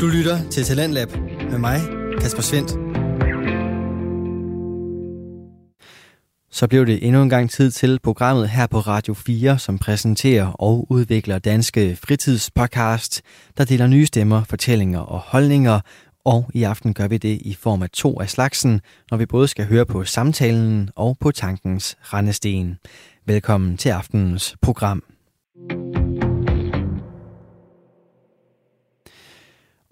Du lytter til Talentlab med mig, Kasper Svendt. Så blev det endnu en gang tid til programmet her på Radio 4, som præsenterer og udvikler danske fritidspodcast, der deler nye stemmer, fortællinger og holdninger. Og i aften gør vi det i form af to af slagsen, når vi både skal høre på samtalen og på tankens rendesten. Velkommen til aftenens program.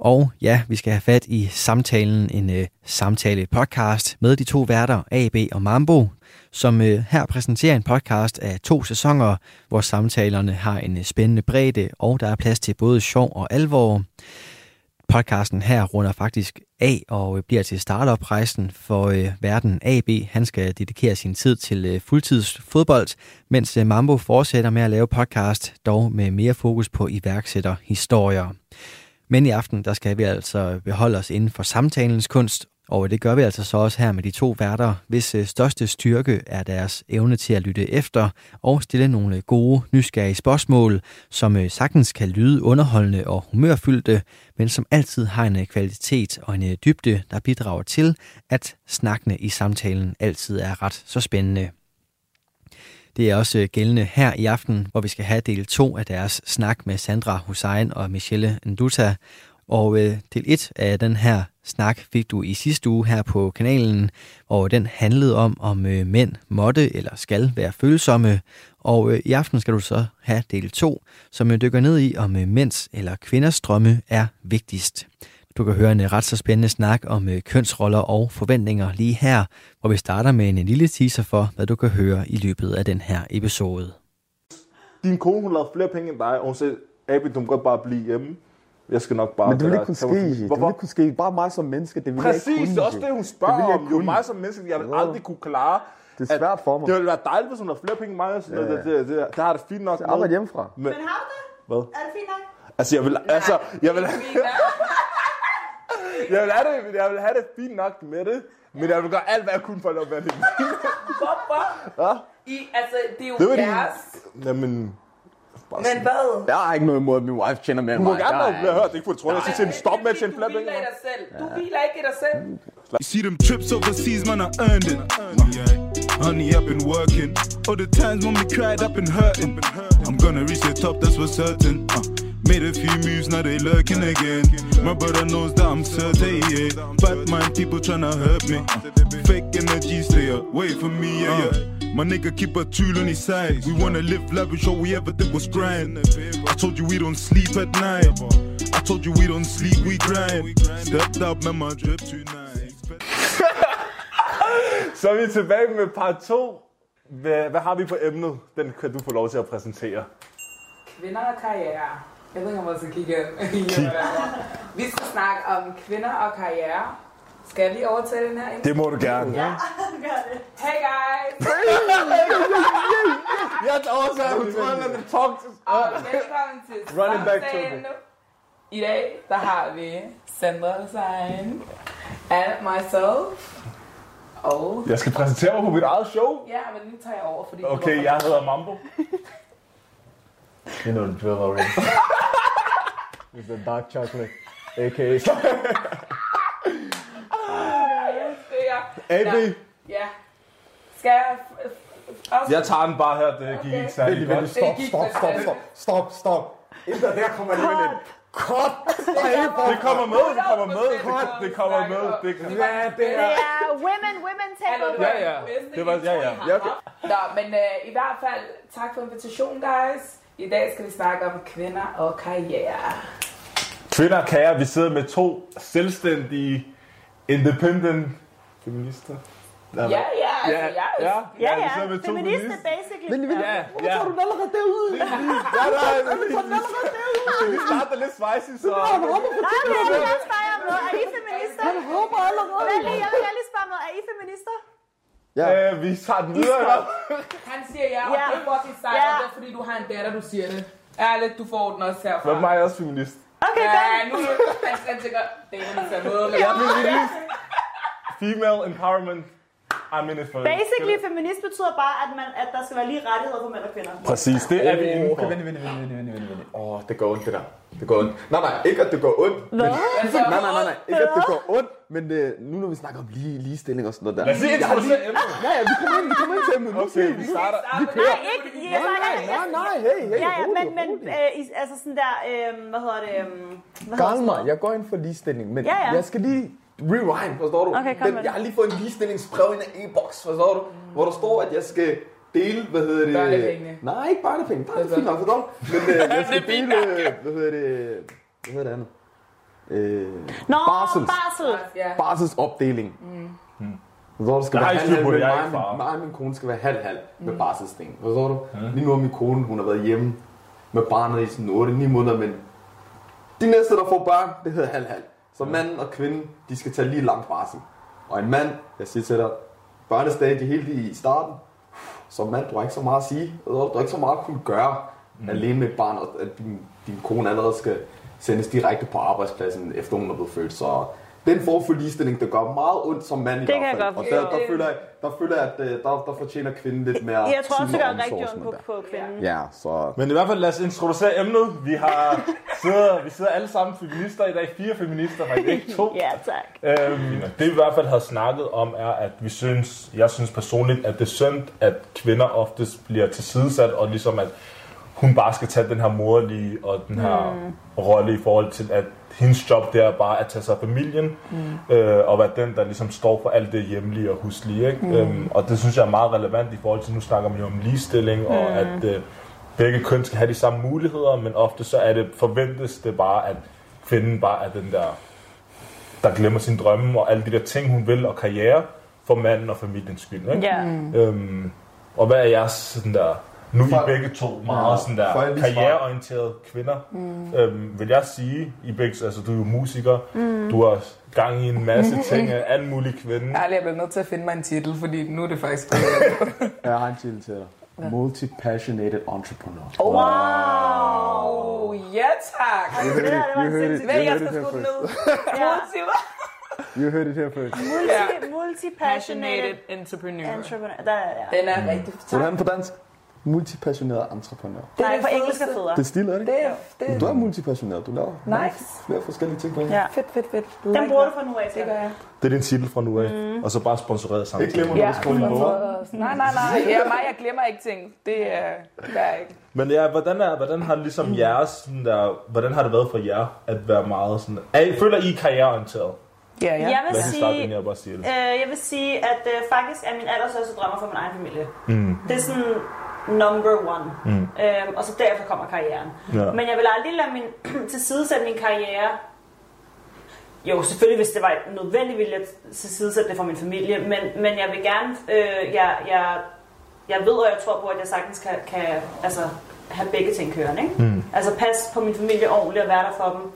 Og ja, vi skal have fat i samtalen, en øh, samtale-podcast med de to værter, AB og Mambo, som øh, her præsenterer en podcast af to sæsoner, hvor samtalerne har en øh, spændende bredde, og der er plads til både sjov og alvor. Podcasten her runder faktisk af og øh, bliver til startup-rejsen for øh, verden AB. Han skal dedikere sin tid til øh, fuldtids fodbold, mens øh, Mambo fortsætter med at lave podcast, dog med mere fokus på iværksætterhistorier. Men i aften, der skal vi altså beholde os inden for samtalens kunst, og det gør vi altså så også her med de to værter, hvis øh, største styrke er deres evne til at lytte efter og stille nogle gode, nysgerrige spørgsmål, som øh, sagtens kan lyde underholdende og humørfyldte, men som altid har en øh, kvalitet og en dybde, der bidrager til, at snakkene i samtalen altid er ret så spændende. Det er også øh, gældende her i aften, hvor vi skal have del 2 af deres snak med Sandra Hussein og Michelle Nduta. Og øh, del 1 af den her snak fik du i sidste uge her på kanalen, og den handlede om, om øh, mænd måtte eller skal være følsomme. Og øh, i aften skal du så have del 2, som øh, dykker ned i, om øh, mænds eller kvinders drømme er vigtigst. Du kan høre en ret så spændende snak om øh, kønsroller og forventninger lige her, hvor vi starter med en lille teaser for, hvad du kan høre i løbet af den her episode. Din kone, hun lavede flere penge end dig, og hun sagde, Abi, du må godt bare blive hjemme. Jeg skal nok bare... Men det vil ikke kunne ske. Det vil ikke kunne ske. Bare mig som menneske, det vil Præcis, jeg ikke kunne. det er også det, hun spørger om. Jo, mig som menneske, jeg vil aldrig kunne klare. Det er svært for mig. Det ville være dejligt, hvis hun har flere penge end mig. Ja, ja. Det, det, det, det, har det fint nok Jeg arbejder hjemmefra. Men, Men har du det? Hvad? Er det fint nok? Altså, jeg vil, altså, jeg vil, jeg vil, have det, jeg vil have det fint nok med det. Men jeg vil gøre alt, hvad jeg kunne for at lade være det. Hvorfor? Ja? I, altså, det er jo Det var jeres. de... Jamen... bare Men hvad? Jeg har ikke noget imod, at min wife tjener mere Du end må mig. gerne Jeg nok blive hørt. Det er ikke for, at du tror, jeg skal til en stop med at tjene flere Du penge. hviler i dig selv. Du hviler ikke i dig selv. You see them trips overseas, man, I earned it. Honey, I've been working. All the times when we cried, I've been hurting. I'm gonna reach the top, that's for certain. Uh, made a few moves, now they lurking again. My brother knows that I'm certain, yeah. Bad mind people tryna hurt me. Fake energy, stay away from me, yeah, yeah. My nigga keep a tool on his side. We wanna live lavish, all we ever did was grind. I told you we don't sleep at night. I told you we don't sleep, we grind. Stepped up, man, my drip tonight. Så er vi tilbage med part 2. Hvad, hvad har vi på emnet? Den kan du få lov til at præsentere. Kvinder og karriere. Jeg ved ikke, om jeg skal kigge ind. Vi skal snakke om kvinder og karriere. Skal vi overtage den her? Det må du gerne. Ja. Hey guys! Jeg tager også af, hun tror, at det talk to... Og velkommen til Run it back, samtalen. Toby. I dag, der har vi Sandra Design and myself. Og Jeg skal præsentere mig på mit eget show. ja, men nu tager jeg over, fordi Okay, jeg hedder Mambo. You know the drill already. It's the dark chocolate, a.k.a. AB, Ja. Skal jeg... også- jeg tager den bare her. Det gik ikke særlig godt. Stop, stop, stop, stop, stop, stop. Efter der kommer alligevel en cut. Det kommer med, det kommer med. Det, det kommer med. Det, Ja, det er... Det er women, women take over. Ja, ja. Det var- ja, ja. Ja. Nå, men øh, i hvert fald, tak for invitationen, guys. I dag skal vi snakke om kvinder og karriere. Kvinder og kære, vi sidder med to selvstændige, independent feminister. Ja, ja, altså, ja, jeg ja, Ja, vi ja. med to Feminister, basically. Men, men, Ja, hvorfor ja. tager du den allerede derude? Ja, nej, vi- vi starter lidt spicy, så... Nej, men jeg vil gerne spørge om noget. Er I feminister? Han håber allerede. Vent lige, jeg vil gerne lige spørge om noget. Er I feminister? Ja. Øh, vi tager den videre. Han siger ja, og Ja. det er fucking sejt, Ja. og det er fordi, du har en datter, du siger det. Ærligt, du får den også herfra. Hvad mig er også feminist. Okay, Ja, godt. nu er han tænker, det er han så noget. Jeg er feminist. Female empowerment. I'm in it for Basically, feminist betyder bare, at, man, at der skal være lige rettigheder for mænd og kvinder. Præcis, det er vi inde Okay, for. vent, vent, vent, vent, vent, vent, vent. Åh, det går ondt, det der. Det går ondt. Nej, nej, ikke at det går ondt. Men, nej, nej, nej, nej, ikke at det går ondt. Men øh, nu når vi snakker om lige, ligestilling og sådan noget der. Lad os lige Jeg har introducere emnet. Ja, ja, vi kommer ind, vi kommer ind til emnet. Okay, vi starter. Nej, ikke. Jeg Nej, nej, nej, nej, hey, hey, Ja, ja, men, rolig, men rolig. øh, altså sådan der, øh, hvad hedder det? Øh, hvad hedder Karl sådan mig, jeg går ind for ligestilling, men Ja, ja. jeg skal lige rewind, forstår du? Okay, kom med det. jeg har lige fået en ligestillingsbrev ind af e-boks, forstår du? Hvor der står, at jeg skal dele, hvad hedder det? Børnepengene. Nej, ikke børnepenge, det er fint nok, forstår du? Men øh, jeg skal dele, øh, hvad hedder det? Hvad hedder det andet? Øh, Nå, barsels, barsel. Ja. barselsopdeling. Forstår du? Skal Der være jeg er mig, min- mig og min kone skal være halv-halv med barselsting. Forstår du? Lige nu har min kone, hun har været hjemme med barnet i sådan 8-9 måneder, men de næste, der får børn, det hedder halv-halv. Så manden og kvinden, de skal tage lige lang barsel. Og en mand, jeg siger til dig, børnestadie helt i starten, som mand, du har ikke så meget at sige. Du har ikke så meget at kunne gøre mm. alene med et barn, og at din, din kone allerede skal sendes direkte på arbejdspladsen, efter hun er blevet født. Så den form for ligestilling, der gør meget ondt som mand i Det hvert fald. Og der, der, føler jeg, der føler jeg, at øh, der, der fortjener kvinden lidt mere Jeg tror også, det gør rigtig ondt på, på kvinden. Ja, så... Men i hvert fald lad os introducere emnet. Vi har sidder, vi sidder alle sammen feminister i dag. Fire feminister, faktisk ikke to. Ja, tak. Øhm, det vi i hvert fald har snakket om er, at vi synes, jeg synes personligt, at det er synd, at kvinder oftest bliver tilsidesat, og ligesom at hun bare skal tage den her moderlige og den her mm. rolle i forhold til, at hendes job det er bare at tage sig af familien, mm. øh, og være den, der ligesom står for alt det hjemlige og huslige. Ikke? Mm. Øhm, og det synes jeg er meget relevant i forhold til, nu snakker man jo om ligestilling, mm. og at øh, begge køn skal have de samme muligheder, men ofte så er det, forventes det bare, at kvinden bare er den der der glemmer sin drømme og alle de der ting, hun vil, og karriere for manden og familiens skyld. Ikke? Ja. Øhm, og hvad er jeres sådan der, nu er For- I begge to meget Ja, sådan der karriereorienterede kvinder, mm. øhm, vil jeg sige, I begge, altså du er jo musiker, mm. du har gang i en masse ting, af alle mulige kvinde. Ærligt, jeg bliver nødt til at finde mig en titel, fordi nu er det faktisk... Jeg har en titel til dig. Multi-passionated entrepreneur. wow! Ja, tak! Det var en sindssygt. Hvad jeg skal skrive ned? Ja. You heard it here first. Multi, multi-passionated Passionated entrepreneur. entrepreneur. Der, ja. Den er rigtig Hvordan på dansk? Multipassioneret entreprenør. På det engelsk er fedeste. federe. Det er stil, er det ikke? Det er, det er Du er multipassioneret. Du laver Nice. flere forskellige ting på en. Ja. fedt, fedt, fedt. Den bruger du fra nu af, Det gør jeg. Det er din titel fra nu af, mm. og så bare sponsoreret Ikke samtidig. glemmer, Ja, du skal på. nej, nej, nej. Ja, mig, jeg glemmer ikke ting. Det er, er jeg ikke. Men ja, hvordan, er, hvordan har det ligesom jeres, sådan der, hvordan har det været for jer at være meget sådan, er, I- føler I er karriereorienteret? Ja, Jeg vil starte, sige, jeg bare siger det. øh, jeg vil sige, at øh, faktisk er min allerstørste drømmer for min egen familie. Mm. Det er sådan number one. Mm. Øhm, og så derefter kommer karrieren. Ja. Men jeg vil aldrig lade min tilsidesætte min karriere. Jo, selvfølgelig, hvis det var nødvendigt, ville jeg tilsidesætte det for min familie. Men, men jeg vil gerne... Øh, jeg, jeg, jeg ved, og jeg tror på, at jeg sagtens kan, kan altså, have begge ting kørende. Ikke? Mm. Altså passe på min familie ordentligt og være der for dem.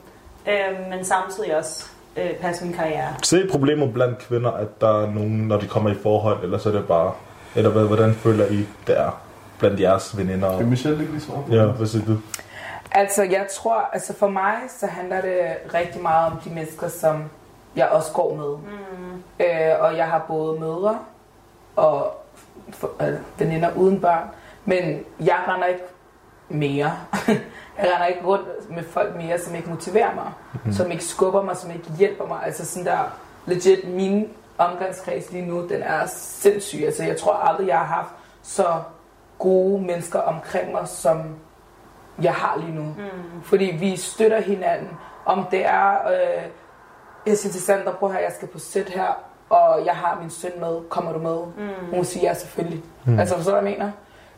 Øh, men samtidig også øh, passe min karriere. Se problemet blandt kvinder, at der er nogen, når de kommer i forhold, eller så er det bare... Eller hvad, hvordan føler I, det er blandt jeres veninder? Vil Michelle ikke lige svare på? Ja, hvad siger du? Altså, jeg tror, altså for mig, så handler det rigtig meget om de mennesker, som jeg også går med. Mm. Øh, og jeg har både mødre og for, øh, veninder uden børn. Men jeg render ikke mere. jeg render ikke rundt med folk mere, som ikke motiverer mig. Mm. Som ikke skubber mig, som ikke hjælper mig. Altså sådan der, legit, min omgangskreds lige nu, den er sindssyg. Altså, jeg tror aldrig, jeg har haft så gode mennesker omkring mig, som jeg har lige nu. Mm. Fordi vi støtter hinanden. Om det er, øh, jeg siger til Sandra, prøv her, jeg skal på sæt her, og jeg har min søn med, kommer du med? Mm. Hun siger ja, selvfølgelig. Mm. Altså, forstår du, hvad jeg mener?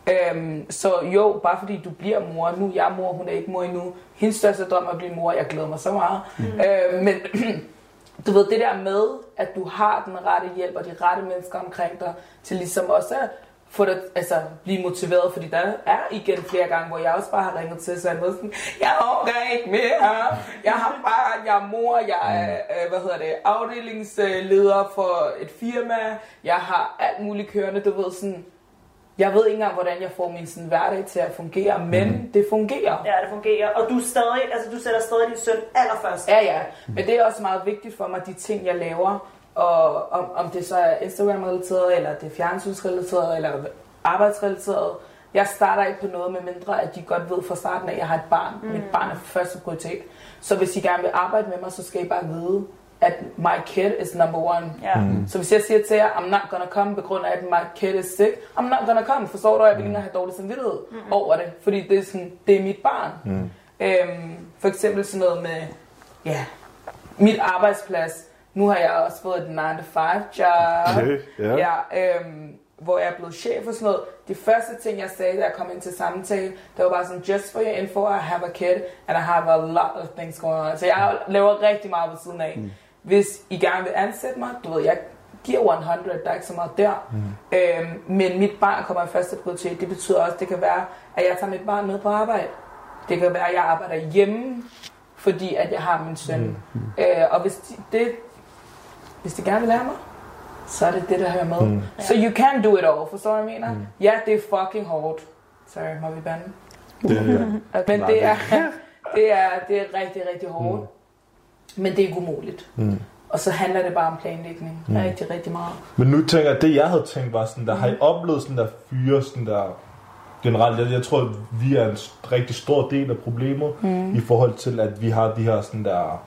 Øhm, så jo, bare fordi du bliver mor, nu er jeg mor, hun er ikke mor endnu. Hendes største drøm er at blive mor, jeg glæder mig så meget. Mm. Øhm, men du ved, det der med, at du har den rette hjælp og de rette mennesker omkring dig, til ligesom også at få dig, altså, blive motiveret, fordi der er igen flere gange, hvor jeg også bare har ringet til sådan noget sådan, jeg orker ikke mere, jeg har bare, jeg er mor, jeg er, øh, hvad hedder det, afdelingsleder for et firma, jeg har alt muligt kørende, du ved sådan, jeg ved ikke engang, hvordan jeg får min sådan, hverdag til at fungere, men mm. det fungerer. Ja, det fungerer. Og du, stadig, altså, du sætter stadig din søn allerførst. Ja, ja. Men det er også meget vigtigt for mig, de ting, jeg laver, Og om, om det så er Instagram-relateret, eller det er fjernsynsrelateret, eller arbejdsrelateret. Jeg starter ikke på noget, med mindre at de godt ved fra starten af, at jeg har et barn. Mm. Mit barn er første prioritet. Så hvis I gerne vil arbejde med mig, så skal I bare vide, at my kid is number one. Ja. Mm. Så hvis jeg siger til jer, I'm not gonna come på grund af, at my kid is sick, I'm not gonna come. Forstår du, at jeg vil ikke engang have dårlig samvittighed mm. over det. Fordi det er, sådan, det er mit barn. Mm. Øhm, for eksempel sådan noget med, ja, mit arbejdsplads. Nu har jeg også fået et 9-to-5 job. Okay, ja. ja øhm, hvor jeg er blevet chef og sådan noget. De første ting, jeg sagde, da jeg kom ind til samtale, det var bare sådan, just for your info, I have a kid, and I have a lot of things going on. Så jeg laver rigtig meget ved siden af. Mm. Hvis I gerne vil ansætte mig, du ved, jeg giver 100, der er ikke så meget der. Mm. Øhm, men mit barn kommer i første prioritet. Det betyder også, det kan være, at jeg tager mit barn med på arbejde. Det kan være, at jeg arbejder hjemme, fordi at jeg har min søn. Mm. Øh, og hvis de, det, hvis de gerne vil have mig, så er det det, der hører med. Mm. So you can do it all, forstår du, hvad jeg mener? Mm. Ja, det er fucking hårdt. Sorry, må vi bande? Det, ja. Men det er, det er, det er rigtig, rigtig hårdt. Mm. Men det er ikke umuligt. Mm. Og så handler det bare om planlægning. Mm. Rigtig, rigtig meget. Men nu tænker jeg, det jeg havde tænkt var sådan der, har I oplevet sådan der fyre, sådan der generelt, jeg, jeg tror, at vi er en rigtig stor del af problemet mm. i forhold til, at vi har de her sådan der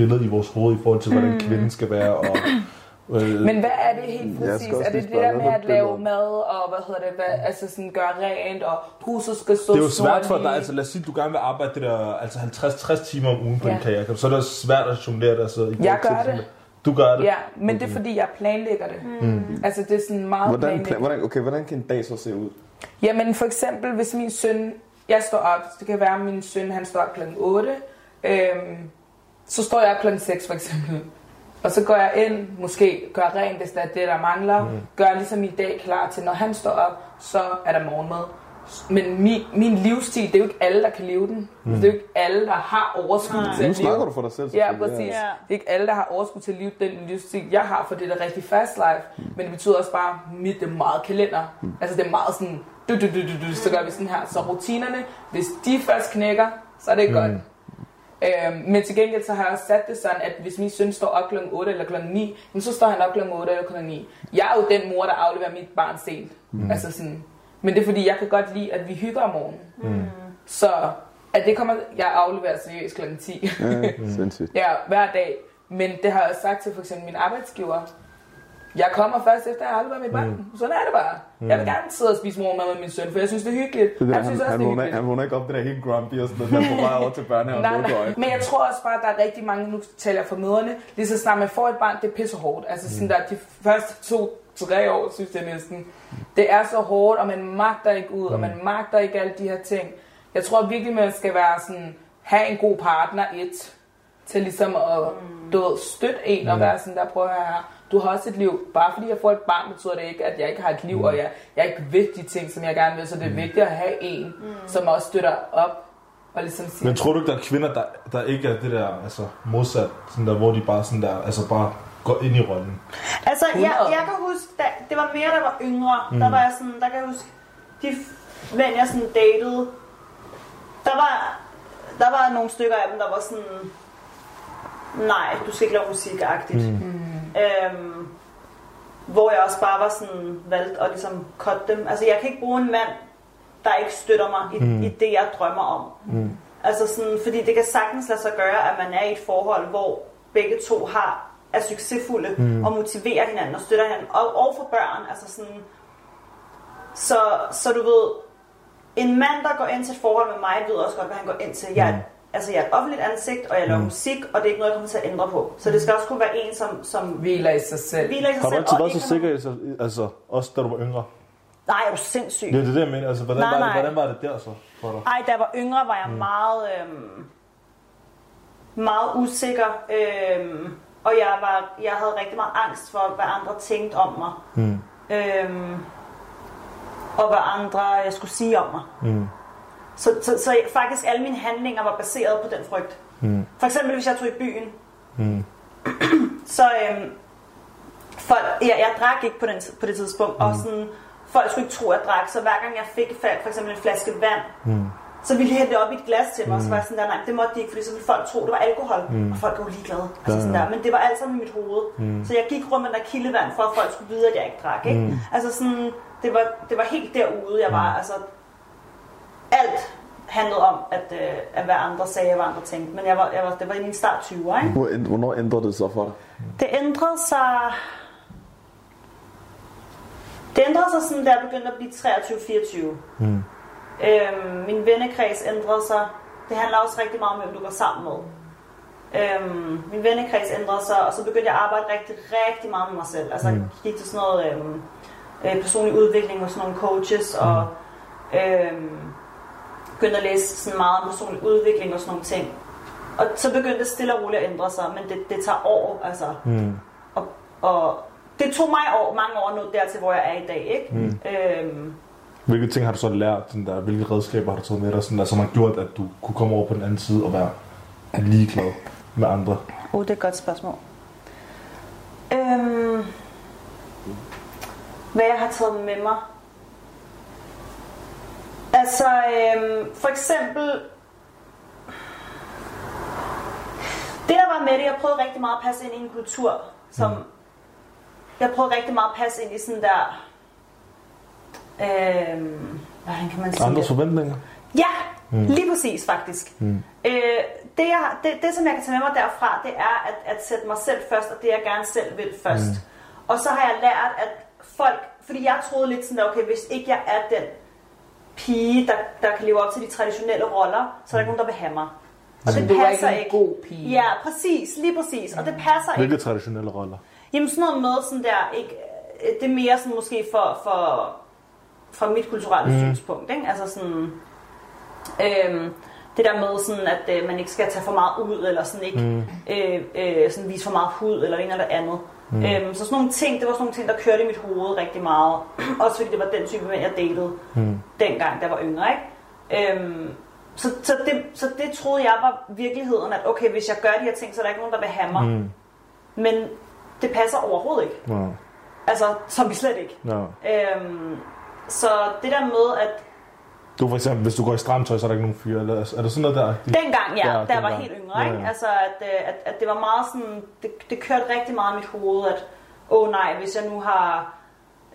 billede i vores hoved i forhold til, hvordan kvinden skal være. Og, øh, Men hvad er det helt præcis? Er det det der med at lave mad, og hvad hedder det, hvad, altså sådan gøre rent, og huset skal stå det er jo svært for dig, altså lad os sige, at du gerne vil arbejde det der, altså 50-60 timer om ugen på Ja. en karriere, så er det svært at jonglere det. Altså, i Jeg gør det. Du gør det? Ja, men det er fordi, jeg planlægger det. Mm. Altså det er sådan meget Hvordan, plan, hvordan, okay, hvordan kan en dag så se ud? Jamen for eksempel, hvis min søn, jeg står op, det kan være, at min søn han står op kl. 8, øhm, så står jeg op kl. 6 for eksempel. Og så går jeg ind, måske gør rent, hvis der er det, der mangler. Mm. Gør ligesom min dag klar til, når han står op, så er der morgenmad. Men min, min livsstil, det er jo ikke alle, der kan leve den. Mm. Det er jo ikke alle, der har overskud til Nu at snakker leve. du for dig selv. Ja, præcis. Ja. Det er ikke alle, der har overskud til at leve den livsstil, jeg har, for det er da rigtig fast life. Men det betyder også bare, at mit det er meget kalender. Altså det er meget sådan, du, du, du, du, du, så gør vi sådan her. Så rutinerne, hvis de først knækker, så er det ikke godt. Øhm, men til gengæld så har jeg også sat det sådan, at hvis min søn står op kl. 8 eller kl. 9, jamen, så står han op kl. 8 eller kl. 9. Jeg er jo den mor, der afleverer mit barn sent. Mm. Altså sådan, men det er fordi, jeg kan godt lide, at vi hygger om morgenen. Mm. Så at det kommer, jeg afleverer seriøst kl. 10. Ja, sindssygt. Ja, hver dag. Men det har jeg også sagt til for eksempel min arbejdsgiver. Jeg kommer først efter, at jeg har været mit barn. Mm. Sådan er det bare. Mm. Jeg vil gerne sidde og spise morgenmad med min søn, for jeg synes, det er hyggeligt. Det der, han han, synes også, han, det er hyggeligt. han vågner ikke op det der helt grumpy og sådan noget, der på vej over til børnehaven. Nej, nej. Men jeg tror også bare, at der er rigtig mange, nu taler jeg for møderne, lige så snart man får et barn, det er pisse hårdt. Altså sådan der, de første to, tre år, synes jeg næsten. Det er så hårdt, og man magter ikke ud, og man magter ikke alle de her ting. Jeg tror virkelig, man skal være sådan, have en god partner, et, til ligesom at du ved, støtte en og være sådan der, prøv at høre her. Du har også et liv. Bare fordi jeg får et barn, betyder det ikke, at jeg ikke har et liv, og jeg, jeg ikke ved de ting, som jeg gerne vil. Så det er vigtigt at have en, som også støtter op. Og ligesom siger, Men tror du ikke, der er kvinder, der, der ikke er det der altså, modsat, sådan der, hvor de bare sådan der, altså bare går ind i rollen? Altså, jeg, 100. jeg kan huske, da, det var mere, der var yngre. Mm. Der var jeg sådan, der kan jeg huske, de mænd, jeg sådan datede, der var, der var nogle stykker af dem, der var sådan, nej, du skal ikke lave musik-agtigt. Mm. Øhm, hvor jeg også bare var sådan, valgt at ligesom cut dem. Altså, jeg kan ikke bruge en mand, der ikke støtter mig i, mm. i det, jeg drømmer om. Mm. Altså sådan, fordi det kan sagtens lade sig gøre, at man er i et forhold, hvor begge to har er succesfulde mm. og motiverer hinanden og støtter hinanden. Og, og for børn, altså sådan... Så, så du ved, en mand, der går ind til et forhold med mig, ved også godt, hvad han går ind til. Jeg, er- altså, jeg er et offentligt ansigt, og jeg laver musik, og det er ikke noget, jeg kommer til at ændre på. Så det skal også kunne være en, som, som hviler i sig selv. hviler i sig Har du selv. altid og været så ikke sikker i sig, altså også da du var yngre? Nej, er du sindssyg. Det er det, jeg mener. Altså, hvordan, Nej, var det, nej. hvordan var det der så for dig? Ej, da jeg var yngre, var jeg mm. meget, øhm, meget usikker. Øhm, og jeg, var, jeg havde rigtig meget angst for, hvad andre tænkte om mig. Mm. Øhm, og hvad andre jeg skulle sige om mig. Mm. Så, så, så faktisk alle mine handlinger var baseret på den frygt. Mm. For eksempel, hvis jeg tog i byen, Mm. så øhm, for, jeg, jeg drak ikke på, den, på det tidspunkt, mm. og sådan, folk skulle ikke tro, at jeg drak, så hver gang jeg fik for eksempel en flaske vand, Mm. så ville de hælde det op i et glas til mig, og så var jeg sådan der, nej, det måtte de ikke, fordi så ville folk tro, det var alkohol, og folk var jo ligeglade. Altså sådan der. Men det var alt sammen i mit hoved. Så jeg gik rundt med der kildevand, for at folk skulle vide, at jeg ikke drak. Ikke? Altså sådan, det var, det var helt derude, jeg var. Altså, alt handlede om, at, øh, at hvad andre sagde, hvad andre tænkte. Men jeg var, jeg var, det var i min start 20'er, ikke? Hvor- Hvornår ændrede det sig for dig? Det ændrede sig... Det ændrede sig sådan, da jeg begyndte at blive 23-24. Mm. Øhm, min vennekreds ændrede sig. Det handler også rigtig meget om, hvem du går sammen med. Øhm, min vennekreds ændrede sig, og så begyndte jeg at arbejde rigtig, rigtig meget med mig selv. Altså mm. gik til sådan noget øhm, øh, personlig udvikling hos nogle coaches, og øhm, begyndte at læse sådan meget om personlig udvikling og sådan nogle ting. Og så begyndte det stille og roligt at ændre sig, men det, det tager år, altså. Mm. Og, og det tog mig år, mange år nå dertil, hvor jeg er i dag, ikke? Mm. Øhm, Hvilke ting har du så lært? Sådan der, hvilke redskaber har du taget med dig, sådan der, som har gjort, at du kunne komme over på den anden side og være ligeglad med andre? oh, det er et godt spørgsmål. Øhm, hvad jeg har taget med mig? Altså, øhm, for eksempel... Det der var med det, jeg prøvede rigtig meget at passe ind i en kultur, som... Mm. Jeg prøvede rigtig meget at passe ind i sådan der... Øhm, hvordan kan man sige Andres forventninger? Ja, mm. lige præcis faktisk. Mm. Øh, det, jeg, det, det, som jeg kan tage med mig derfra, det er at, at sætte mig selv først, og det jeg gerne selv vil først. Mm. Og så har jeg lært, at folk, fordi jeg troede lidt sådan, okay, hvis ikke jeg er den pige, der, der kan leve op til de traditionelle roller, så er der ikke nogen, der vil have mig. Og det du er passer ikke en god pige. Ja, præcis, lige præcis. Og det passer ikke. Hvilke traditionelle roller? Jamen sådan noget med sådan der, ikke, øh, det er mere sådan måske for, for, fra mit kulturelle mm. synspunkt, ikke? Altså sådan, øhm, det der med sådan, at øh, man ikke skal tage for meget ud, eller sådan ikke mm. øh, øh, sådan vise for meget hud, eller en eller andet. Mm. Øhm, så sådan nogle ting, det var sådan nogle ting, der kørte i mit hoved rigtig meget. Også fordi det var den type mænd, jeg datede mm. dengang, jeg var yngre, ikke? Øhm, så, så, det, så det troede jeg var virkeligheden, at okay, hvis jeg gør de her ting, så er der ikke nogen, der vil have mig. Mm. Men det passer overhovedet ikke. Ja. Altså, som vi slet ikke. Ja. Øhm, så det der med, at Du for eksempel, hvis du går i stramtøj, så er der ikke nogen fyre. Eller, er det sådan noget der? De... dengang, ja, Ja, ja da jeg var helt yngre, ikke? Ja, ja. Altså, at, øh, at, at det var meget sådan, det, det kørte rigtig meget i mit hoved, at åh oh, nej, hvis jeg nu har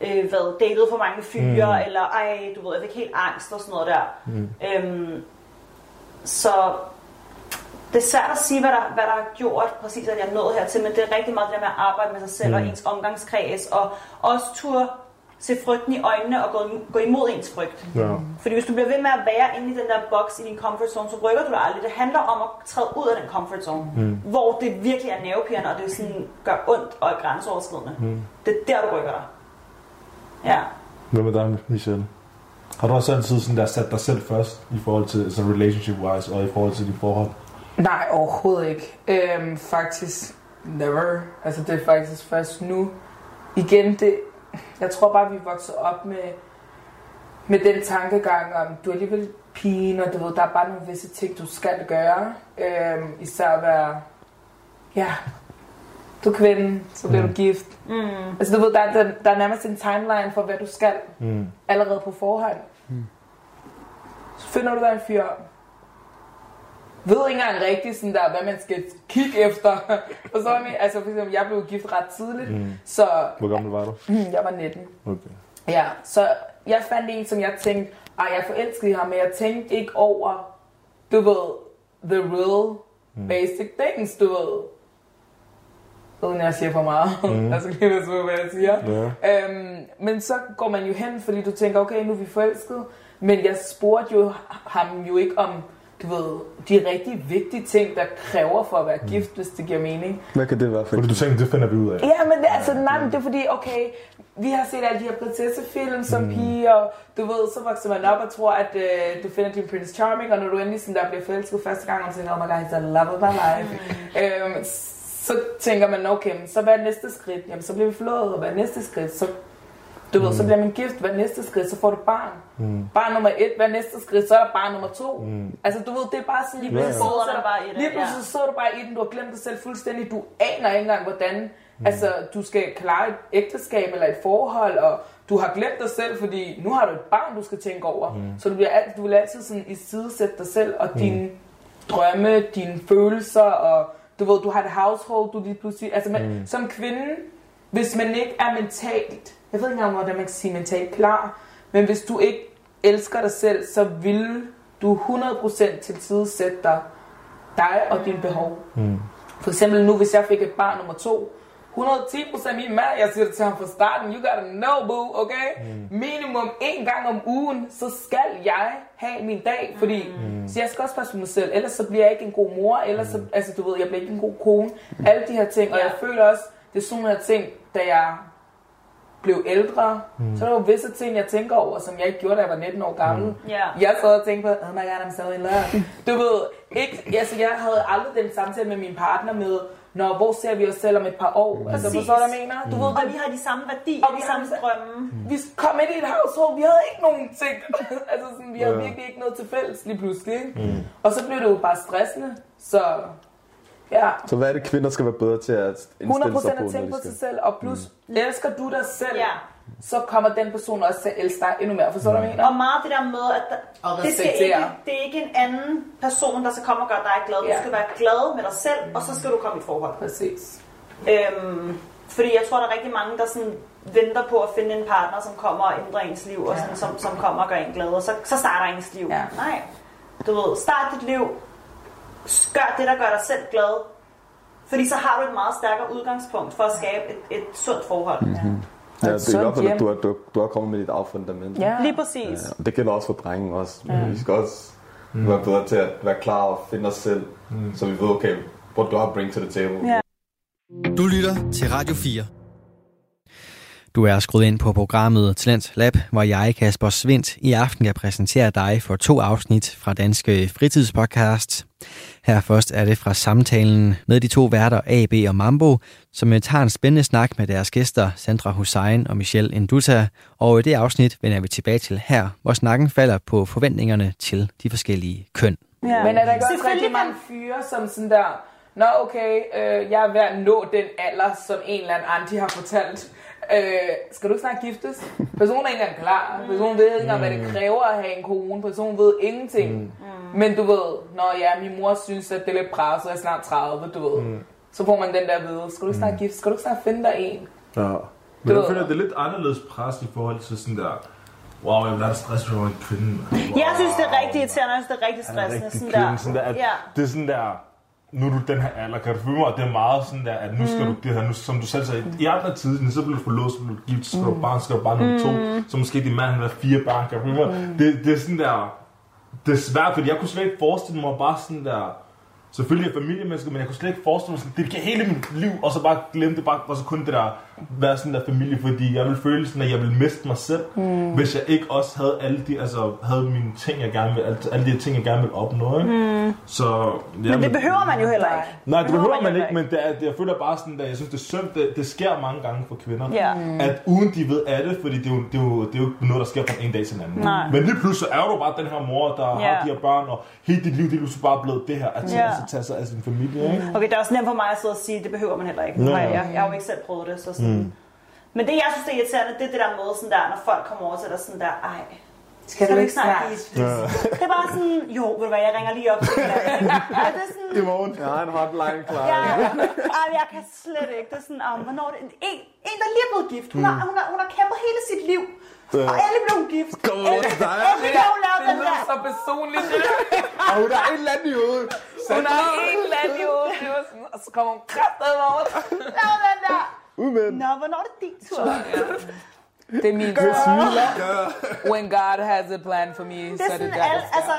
øh, været datet for mange fyre, mm. eller ej, du ved, jeg fik helt angst og sådan noget der. Mm. Øhm, så det er svært at sige, hvad der, hvad der har gjort præcis, at jeg nåede hertil, men det er rigtig meget det der med at arbejde med sig selv mm. og ens omgangskreds, og også turde se frygten i øjnene og gå, gå imod ens frygt. Ja. Fordi hvis du bliver ved med at være inde i den der boks i din comfort zone, så rykker du dig aldrig. Det handler om at træde ud af den comfort zone, mm. hvor det virkelig er nervepirrende, og det sådan gør ondt og er grænseoverskridende. Mm. Det er der, du rykker dig. Ja. Hvad med dig, Michelle? Har du også altid sådan der sat dig selv først i forhold til altså relationship-wise og i forhold til dit forhold? Nej, overhovedet ikke. Øhm, faktisk never. Altså det er faktisk først nu. Igen, det, jeg tror bare, vi vokset op med, med den tankegang om, du er alligevel pigen, og du ved, der er bare nogle visse ting, du skal gøre. Øhm, især at være, ja, du er kvinde, så bliver mm. du gift. Mm. Altså du ved, der, er- der, der er nærmest en timeline for, hvad du skal, Mm. allerede på forhånd. Så finder du dig en fyr, ved ikke engang rigtigt, sådan der, hvad man skal kigge efter. Forstår du mig? Altså for eksempel, jeg blev gift ret tidligt, mm. så Hvor gammel var du? jeg var 19. Okay. Ja, så jeg fandt en, som jeg tænkte, ej, jeg forelskede ham, men jeg tænkte ikke over, du ved, the real basic things, du ved. Uden jeg siger for meget. Mm. altså lige passe på, hvad jeg siger. Ja. Øhm, men så går man jo hen, fordi du tænker, okay, nu er vi forelsket. Men jeg spurgte jo ham jo ikke om, du ved, de rigtig vigtige ting, der kræver for at være gift, hvis det giver mening. Hvad kan det være for Fordi du tænkte, det finder vi ud af. Ja, men det, altså, nej, men det er fordi, okay, vi har set alle de her prinsessefilm som mm. pige, og du ved, så vokser man op og tror, at øh, du finder din Prince Charming, og når du endelig sådan der bliver forelsket første gang, og tænker, oh my god, he's the love of my life. Mm. Øhm, så tænker man, okay, så hvad er næste skridt? Jamen, så bliver vi forlovet, og hvad er næste skridt? Så, du ved, så bliver man gift, hvad er næste skridt? Så får du barn. Mm. Barn nummer et, hvad er næste skridt? Så er der barn nummer to. Mm. Altså, du ved, det er bare sådan, lige Ja, ja. pludselig Sidder så der bare i det, Lige ja. pludselig så er du bare i den, du har glemt dig selv fuldstændig. Du aner ikke engang, hvordan Mm. Altså, du skal klare et ægteskab eller et forhold, og du har glemt dig selv, fordi nu har du et barn, du skal tænke over. Mm. Så du, bliver alt, du vil altid sådan i sidesætte dig selv og mm. dine drømme, dine følelser, og du ved, du har et household, du lige pludselig... Altså, man, mm. som kvinde, hvis man ikke er mentalt, jeg ved ikke engang, hvordan man kan sige mentalt klar, men hvis du ikke elsker dig selv, så vil du 100% tilsidesætte dig, dig og dine behov. Mm. For eksempel nu, hvis jeg fik et barn nummer to, 110% min mand, jeg siger det til ham fra starten, you gotta know boo, okay? Mm. Minimum en gang om ugen, så skal jeg have min dag, fordi mm. så jeg skal også passe på mig selv, ellers så bliver jeg ikke en god mor, ellers så, altså du ved, jeg bliver ikke en god kone, mm. alle de her ting, og jeg føler også, det er sådan nogle her ting, da jeg blev ældre, mm. så er der jo visse ting, jeg tænker over, som jeg ikke gjorde, da jeg var 19 år gammel. Mm. Yeah. Jeg sad og tænkte på, oh my god, I'm so in love. Du ved, ikke, altså, jeg havde aldrig den samtale med min partner med, Nå, hvor ser vi os selv om et par år? Mm. Altså, forstår du, mener? Du mm. ved, og vi har de samme værdier, og de samme drømme. Mm. Vi kom ind i et household, vi havde ikke nogen ting. altså, sådan, vi havde ja. virkelig ikke noget til fælles lige pludselig. Mm. Og så blev det jo bare stressende. Så Ja. Så hvad er det, kvinder skal være bedre til at indstille sig på, at tænke på sig selv, og plus, mm. elsker du dig selv, ja. så kommer den person også til at elske dig endnu mere. Forstår du, hvad jeg mener? Og meget det der med, at der, det, skal ikke, det er ikke en anden person, der skal komme og gøre dig glad. Ja. Du skal være glad med dig selv, og så skal du komme i et forhold. Præcis. Øhm, fordi jeg tror, der er rigtig mange, der sådan venter på at finde en partner, som kommer og ændrer ens liv, og sådan, som, som kommer og gør en glad, og så, så starter ens liv. Ja. Nej. Du ved, start dit liv gør det, der gør dig selv glad. Fordi så har du et meget stærkere udgangspunkt for at skabe et, et sundt forhold. Mm-hmm. Ja, det er i hvert fald, at du, er, du, du er kommet med dit affundament. Ja. Lige præcis. Ja, det gælder også for drengen også. Ja. Vi skal også mm. være bedre til at være klar og finde os selv, mm. så vi ved, okay, what do I bring to the table? Ja. Du lytter til Radio 4. Du er skruet ind på programmet Talent Lab, hvor jeg, Kasper Svendt, i aften kan præsentere dig for to afsnit fra Danske Fritidspodcast. Her først er det fra samtalen med de to værter AB og Mambo, som tager en spændende snak med deres gæster Sandra Hussein og Michelle Induta. Og i det afsnit vender vi tilbage til her, hvor snakken falder på forventningerne til de forskellige køn. Ja. Men er der ikke også rigtig mange fyre, som sådan der, Nå okay, øh, jeg er ved at nå den alder, som en eller anden anti har fortalt. Øh, skal du ikke snart giftes? Personen er ikke engang klar. Personen ved ikke engang, hvad det mm. kræver at have en kone. Personen ved ingenting. Mm. Men du ved, når ja, min mor synes, at det er lidt presset, jeg er snart 30, du ved. Mm. Så får man den der ved, skal du ikke snart mm. giftes? Skal du ikke snart finde dig en? Ja. Men jeg føler, at det er lidt anderledes pres i forhold til sådan der, Wow, jeg vil have stress for en kvinde. Wow. Jeg synes, det er rigtig irriterende. Jeg synes, det er rigtig stressende. Sådan der. Sådan der at ja. Det er sådan der, nu er du den her alder, kan du føle mig, at det er meget sådan der, at nu skal mm. du det her, nu, som du selv sagde, i andre tider, så bliver du forlået, så bliver du gift, så skal du mm. barn, skal du bare nummer to, mm. så måske din mand har fire barn, kan du føle mig? Mm. Det, det er sådan der, det er svært, fordi jeg kunne slet ikke forestille mig bare sådan der, selvfølgelig er familiemennesker, men jeg kunne slet ikke forestille mig sådan, det kan hele mit liv, og så bare glemme det, bare, og så kun det der, være sådan der familie, fordi jeg ville føle sådan, at jeg ville miste mig selv, mm. hvis jeg ikke også havde alle de, altså havde mine ting, jeg gerne vil, alle, de ting, jeg gerne vil opnå, ikke? Mm. Så, ja, men det behøver man jo heller ikke. Nej, det behøver, behøver man, man ikke, men det er, det, jeg føler bare sådan, at jeg synes, det er synd, det, det sker mange gange for kvinder, yeah. at uden de ved af det, fordi det er, jo, det, er jo, det er jo noget, der sker fra en dag til en anden. Nej. Men lige pludselig er du bare den her mor, der yeah. har de her børn, og hele dit liv, det er bare blevet det her, at yeah. altså, tage sig af sin familie. Ikke? Okay, det er også nemt for mig at sidde og sige, det behøver man heller ikke. Ja. Jeg, jeg, jeg har jo ikke selv prøvet det, så sådan. Mm. Men det, jeg synes, det er irriterende, det er det der måde, sådan der, når folk kommer over til dig sådan der, ej, skal, skal du ikke snart? Ja. Det er bare sådan, jo, ved du hvad, jeg ringer lige op til ja, det er sådan, I morgen. Jeg har en hotline klar. Ja, ej, jeg kan slet ikke. Det er sådan, um, hvornår det, en, en, der lige er blevet gift. Hun, mm. har, hun, har, hun har kæmpet hele sit liv. Ja. Og alle blev gift. Kommer over til dig. Alle blev lavet den der. så personligt. og hun har en eller anden i hovedet. Hun har en eller anden i hovedet. Og så kommer hun kraftedet over. Lav den der. Umen. Nå, hvornår er det din tur? Det er min tur. When God has a plan for me, det så er det der, al, altså,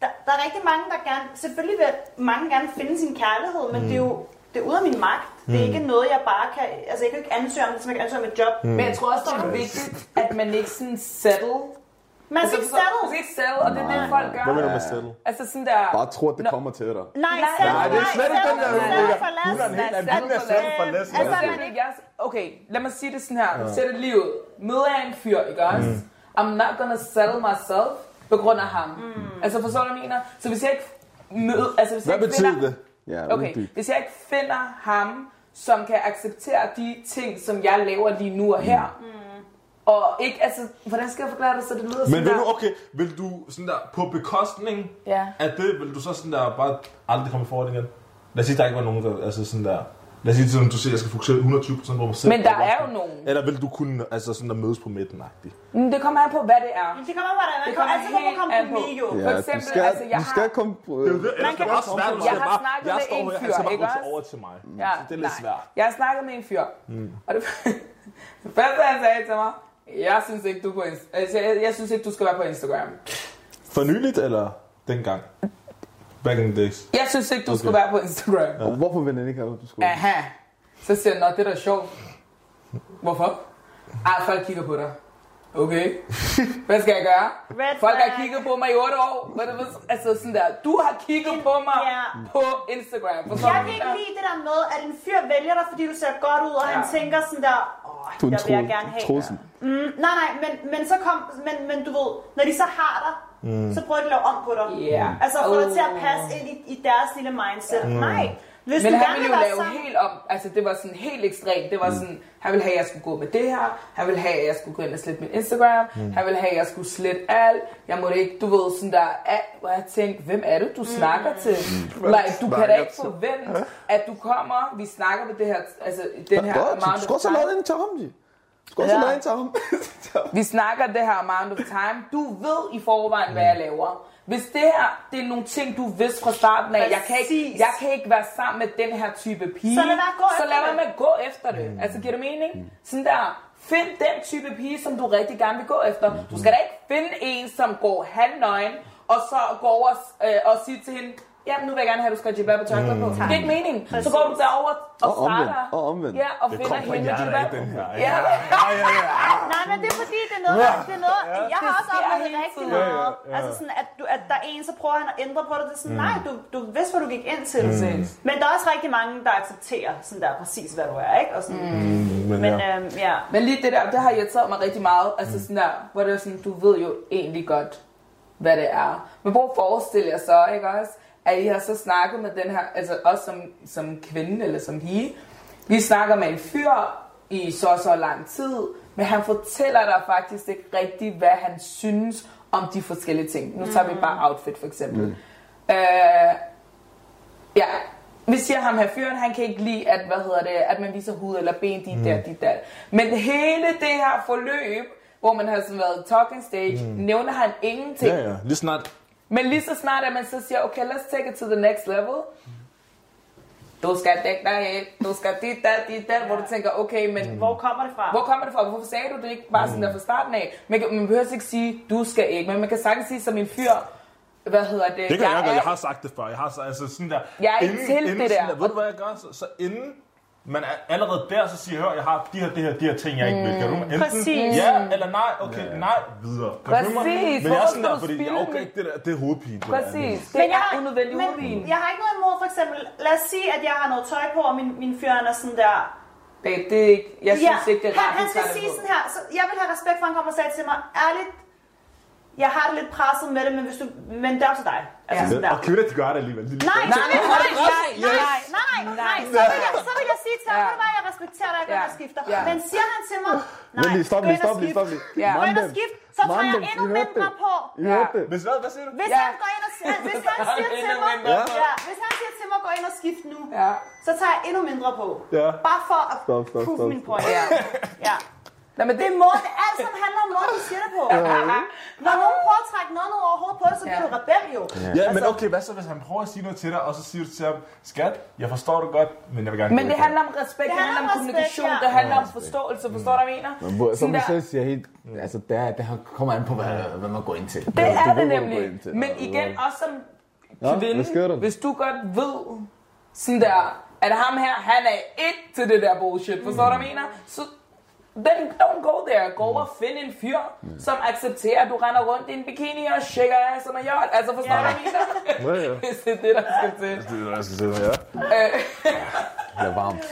der, der er rigtig mange, der gerne, selvfølgelig vil mange gerne finde sin kærlighed, men mm. det er jo det er ude af min magt. Mm. Det er ikke noget, jeg bare kan... Altså, jeg kan ikke ansøge om det, som jeg kan ansøge om et job. Mm. Men jeg tror også, det er vigtigt, at man ikke sådan settle man skal ikke settle. Man skal ikke settle, og det er det, folk gør. Hvad mener du med settle? Altså sådan der... Bare tro, at det kommer til dig. Nej, settle. Nej, det er slet ikke den der... Settle for less. Hun er en helt anden. Hun er settle for less. Altså, okay, lad mig sige det sådan her. Du sætter livet. Møder jeg en fyr, ikke også? I'm not gonna settle myself på grund af ham. Altså, forstår du, hvad jeg mener? Så hvis jeg ikke møder... Altså, hvis Hvad jeg betyder det? Ja, okay, hvis jeg ikke finder ham, som kan acceptere de ting, som jeg laver lige nu og her. Mm. Og ikke, altså, hvordan skal jeg forklare det, så det lyder Men sådan vil der? du, okay, vil du sådan der, på bekostning Ja. af det, vil du så sådan der bare aldrig komme forward igen? Lad os sige, der ikke var nogen, der, altså sådan der, lad os sige, sådan, du siger, jeg skal fokusere 120% på mig selv. Men der eller er jo nogen. Eller vil du kunne, altså sådan der mødes på midten -agtigt? Men det kommer an på, hvad det er. Det kommer an på, man Det kommer kommer altid på på. kompromis, jo. For Ja, eksempel, du skal, altså, jeg du skal har- komme. Det er det, Man kan er også svært, du har bare, snakket jeg med står en her, fyr, han skal bare ikke gå også? over til mig. Ja, Så det er lidt nej. svært. Jeg har snakket med en fyr, mm. og det, det første han sagde til mig, jeg synes ikke, du er på altså, jeg, jeg synes ikke, du skal være på Instagram. For nyligt, eller dengang? Back in the days. Jeg synes ikke, du Okay. skulle være på Instagram. Og Hvorfor vil den ikke have, at du skulle? Aha. Så siger han, nå, det er da sjovt. Hvorfor? Ej, folk kigger på dig. Okay. Hvad skal jeg gøre? Red Folk har kigget på mig i 8 år. Hvad er det, for- altså sådan der. Du har kigget på mig Ja. på Instagram. Forstår Jeg kan ikke lide det der med, at en fyr vælger dig, fordi du ser godt ud, og han Ja. tænker sådan der, åh, Du er der en vil jeg gerne have. trussel. Mm, nej, nej, men, men så kom, men, men du ved, når de så har dig, mm. så prøver de at lave om på dig. Ja. Altså få dig til at Oh. passe ind i, i deres lille mindset. Mm. Nej, hvis Men du han ville vil jo lave sammen, helt om, altså det var sådan helt ekstremt. Det var sådan, han ville have, at jeg skulle gå med det her. Han ville have, at jeg skulle gå ind og slette min Instagram. Han ville have, at jeg skulle slette alt. Jeg måtte ikke, du ved, sådan der, alt, hvor jeg tænkte, hvem er det, du snakker til? Like, du kan da ikke forvente, at du kommer, vi snakker med det her, altså den her Godt, du skal også time. lave en til ham, En til ham. Vi snakker det her amount of time. Du ved i forvejen, hvad jeg laver. Hvis det her, det er nogle ting, du vidste fra starten af, jeg kan, ikke, jeg kan ikke være sammen med den her type pige, Så lad gå så lad være det. med at gå efter det. Altså, giver det mening? Sådan der, find den type pige, som du rigtig gerne vil gå efter. Du skal da ikke finde en, som går halvnøgen, og så gå over øh, og sige til hende, Jamen, nu vil jeg gerne have, at du skal have jibab og tørklæde på. Det er ikke mening. Så går du derover og Og starter. og omvendt. Ja, og Det finder hende med af, den her. Ja. Ja, ja, ja. Nej, men det er fordi, det er noget, det er noget jeg har også oplevet rigtig meget. Ja, ja, ja. Altså sådan, at, du, at der er en, så prøver han at ændre på det. Det er sådan, nej, du, du vidste, hvad du gik ind til. Præcis. Men der er også rigtig mange, der accepterer sådan der præcis, hvad du er, ikke? Og sådan, Men, Men ja. øhm, ja, Men lige det der, det har irriteret mig rigtig meget. Altså sådan der, hvor det er sådan, du ved jo egentlig godt, hvad det er. Men prøv at forestille jer så, ikke også? At I har så snakket med den her, altså også som, som kvinde eller som pige. Vi snakker med en fyr i så så lang tid, men han fortæller dig faktisk ikke rigtigt, hvad han synes om de forskellige ting. Nu tager vi bare outfit for eksempel. Mm. Øh, Ja, vi siger ham her fyren, han kan ikke lide, at, hvad hedder det, at man viser hud eller ben, dit der, dit der. Men hele det her forløb, hvor man har sådan været talking stage, mm. nævner han ingenting. ja, ja. Lige snart. Men lige så snart, at man så siger, okay, let's take it to the next level. Du skal dække dig af, du skal dit der, dit der, hvor du tænker, okay, men hvor kommer det fra? hvor kommer det fra? Hvorfor sagde du det ikke bare sådan der fra starten af? Man, kan, man behøver ikke sige, du skal ikke, men man kan sagtens sige som en fyr, hvad hedder det? Det kan jeg, er- gøre. Jeg har sagt det før. Jeg har sagt, altså sådan der. Jeg er ikke til det der. Sådan der. Ved du, hvad jeg gør? Så, så inden man er allerede der, så siger jeg, hør, jeg har de her, de her, de her ting, jeg ikke vil. Kan du enten Præcis. ja eller nej? Okay, nej, videre. Kan du følge mig? Præcis. Men jeg er sådan der, du fordi jeg okay, det der, det er hovedpine. det der. Præcis. Det Men jeg, er unødvendig men hovedpine. jeg har ikke noget imod, for eksempel, lad os sige, at jeg har noget tøj på, og min, min fyr han er sådan der, Babe, det er ikke, jeg synes ikke, det er han, rart, han du skal sige sådan her, så jeg vil have respekt for, at han kommer og sagde til mig, ærligt, jeg har det lidt presset med det, men, hvis du, men det er til dig. Altså Ja. sådan der. Og kvinder, de gør det alligevel. De lige Nej, så- nej, nej, nej, nej, nej, nej, nej, så vil jeg, så vil jeg sige til ham, Ja. hvad, jeg respekterer dig, Ja. at jeg skifter. Ja. Men siger han til mig, nej, lige, stop lige, stop lige, skift. stop lige. Ja. Gå ind og skift, så tager jeg endnu mindre på. Ja. Hvis hvad, hvad siger du? Hvis Ja. han går ind og siger, hvis han siger til mig, ja, hvis han siger til mig, gå ind og skift nu, Ja. så tager jeg endnu mindre på. Ja. Bare for at prove min point. Ja. Ja. Nå, men det Det er er måde, det alt sammen handler om måden, du siger det på. Når nogen prøver at trække noget ned over hovedet på dig, så bliver Ja. du rebel jo. Ja, men Altså- okay, hvad så hvis han prøver at sige noget til dig, og så siger du til ham, skat, jeg forstår det godt, men jeg vil gerne Men det handler om respekt, det handler om respekt, kommunikation, ja. det handler om forståelse, forstår du, hvad jeg mener? Men Som der- selv siger helt, altså der, det her kommer an på, hvad, hvad man går ind til. Det Du er det du nemlig. Men igen, også som kvinde, hvis du godt ved, sådan der, at ham her, han er ikke til det der bullshit, forstår du, hvad jeg mener? Så then don't go there. Gå over og find en fyr, som accepterer, at du render rundt i en bikini og shaker ass som en yacht. Altså, forstår du, hvad jeg mener? Ja, ja. Hvis det er det, der skal til. Det er det, jeg skal sige, ja. Øh, Det er varmt.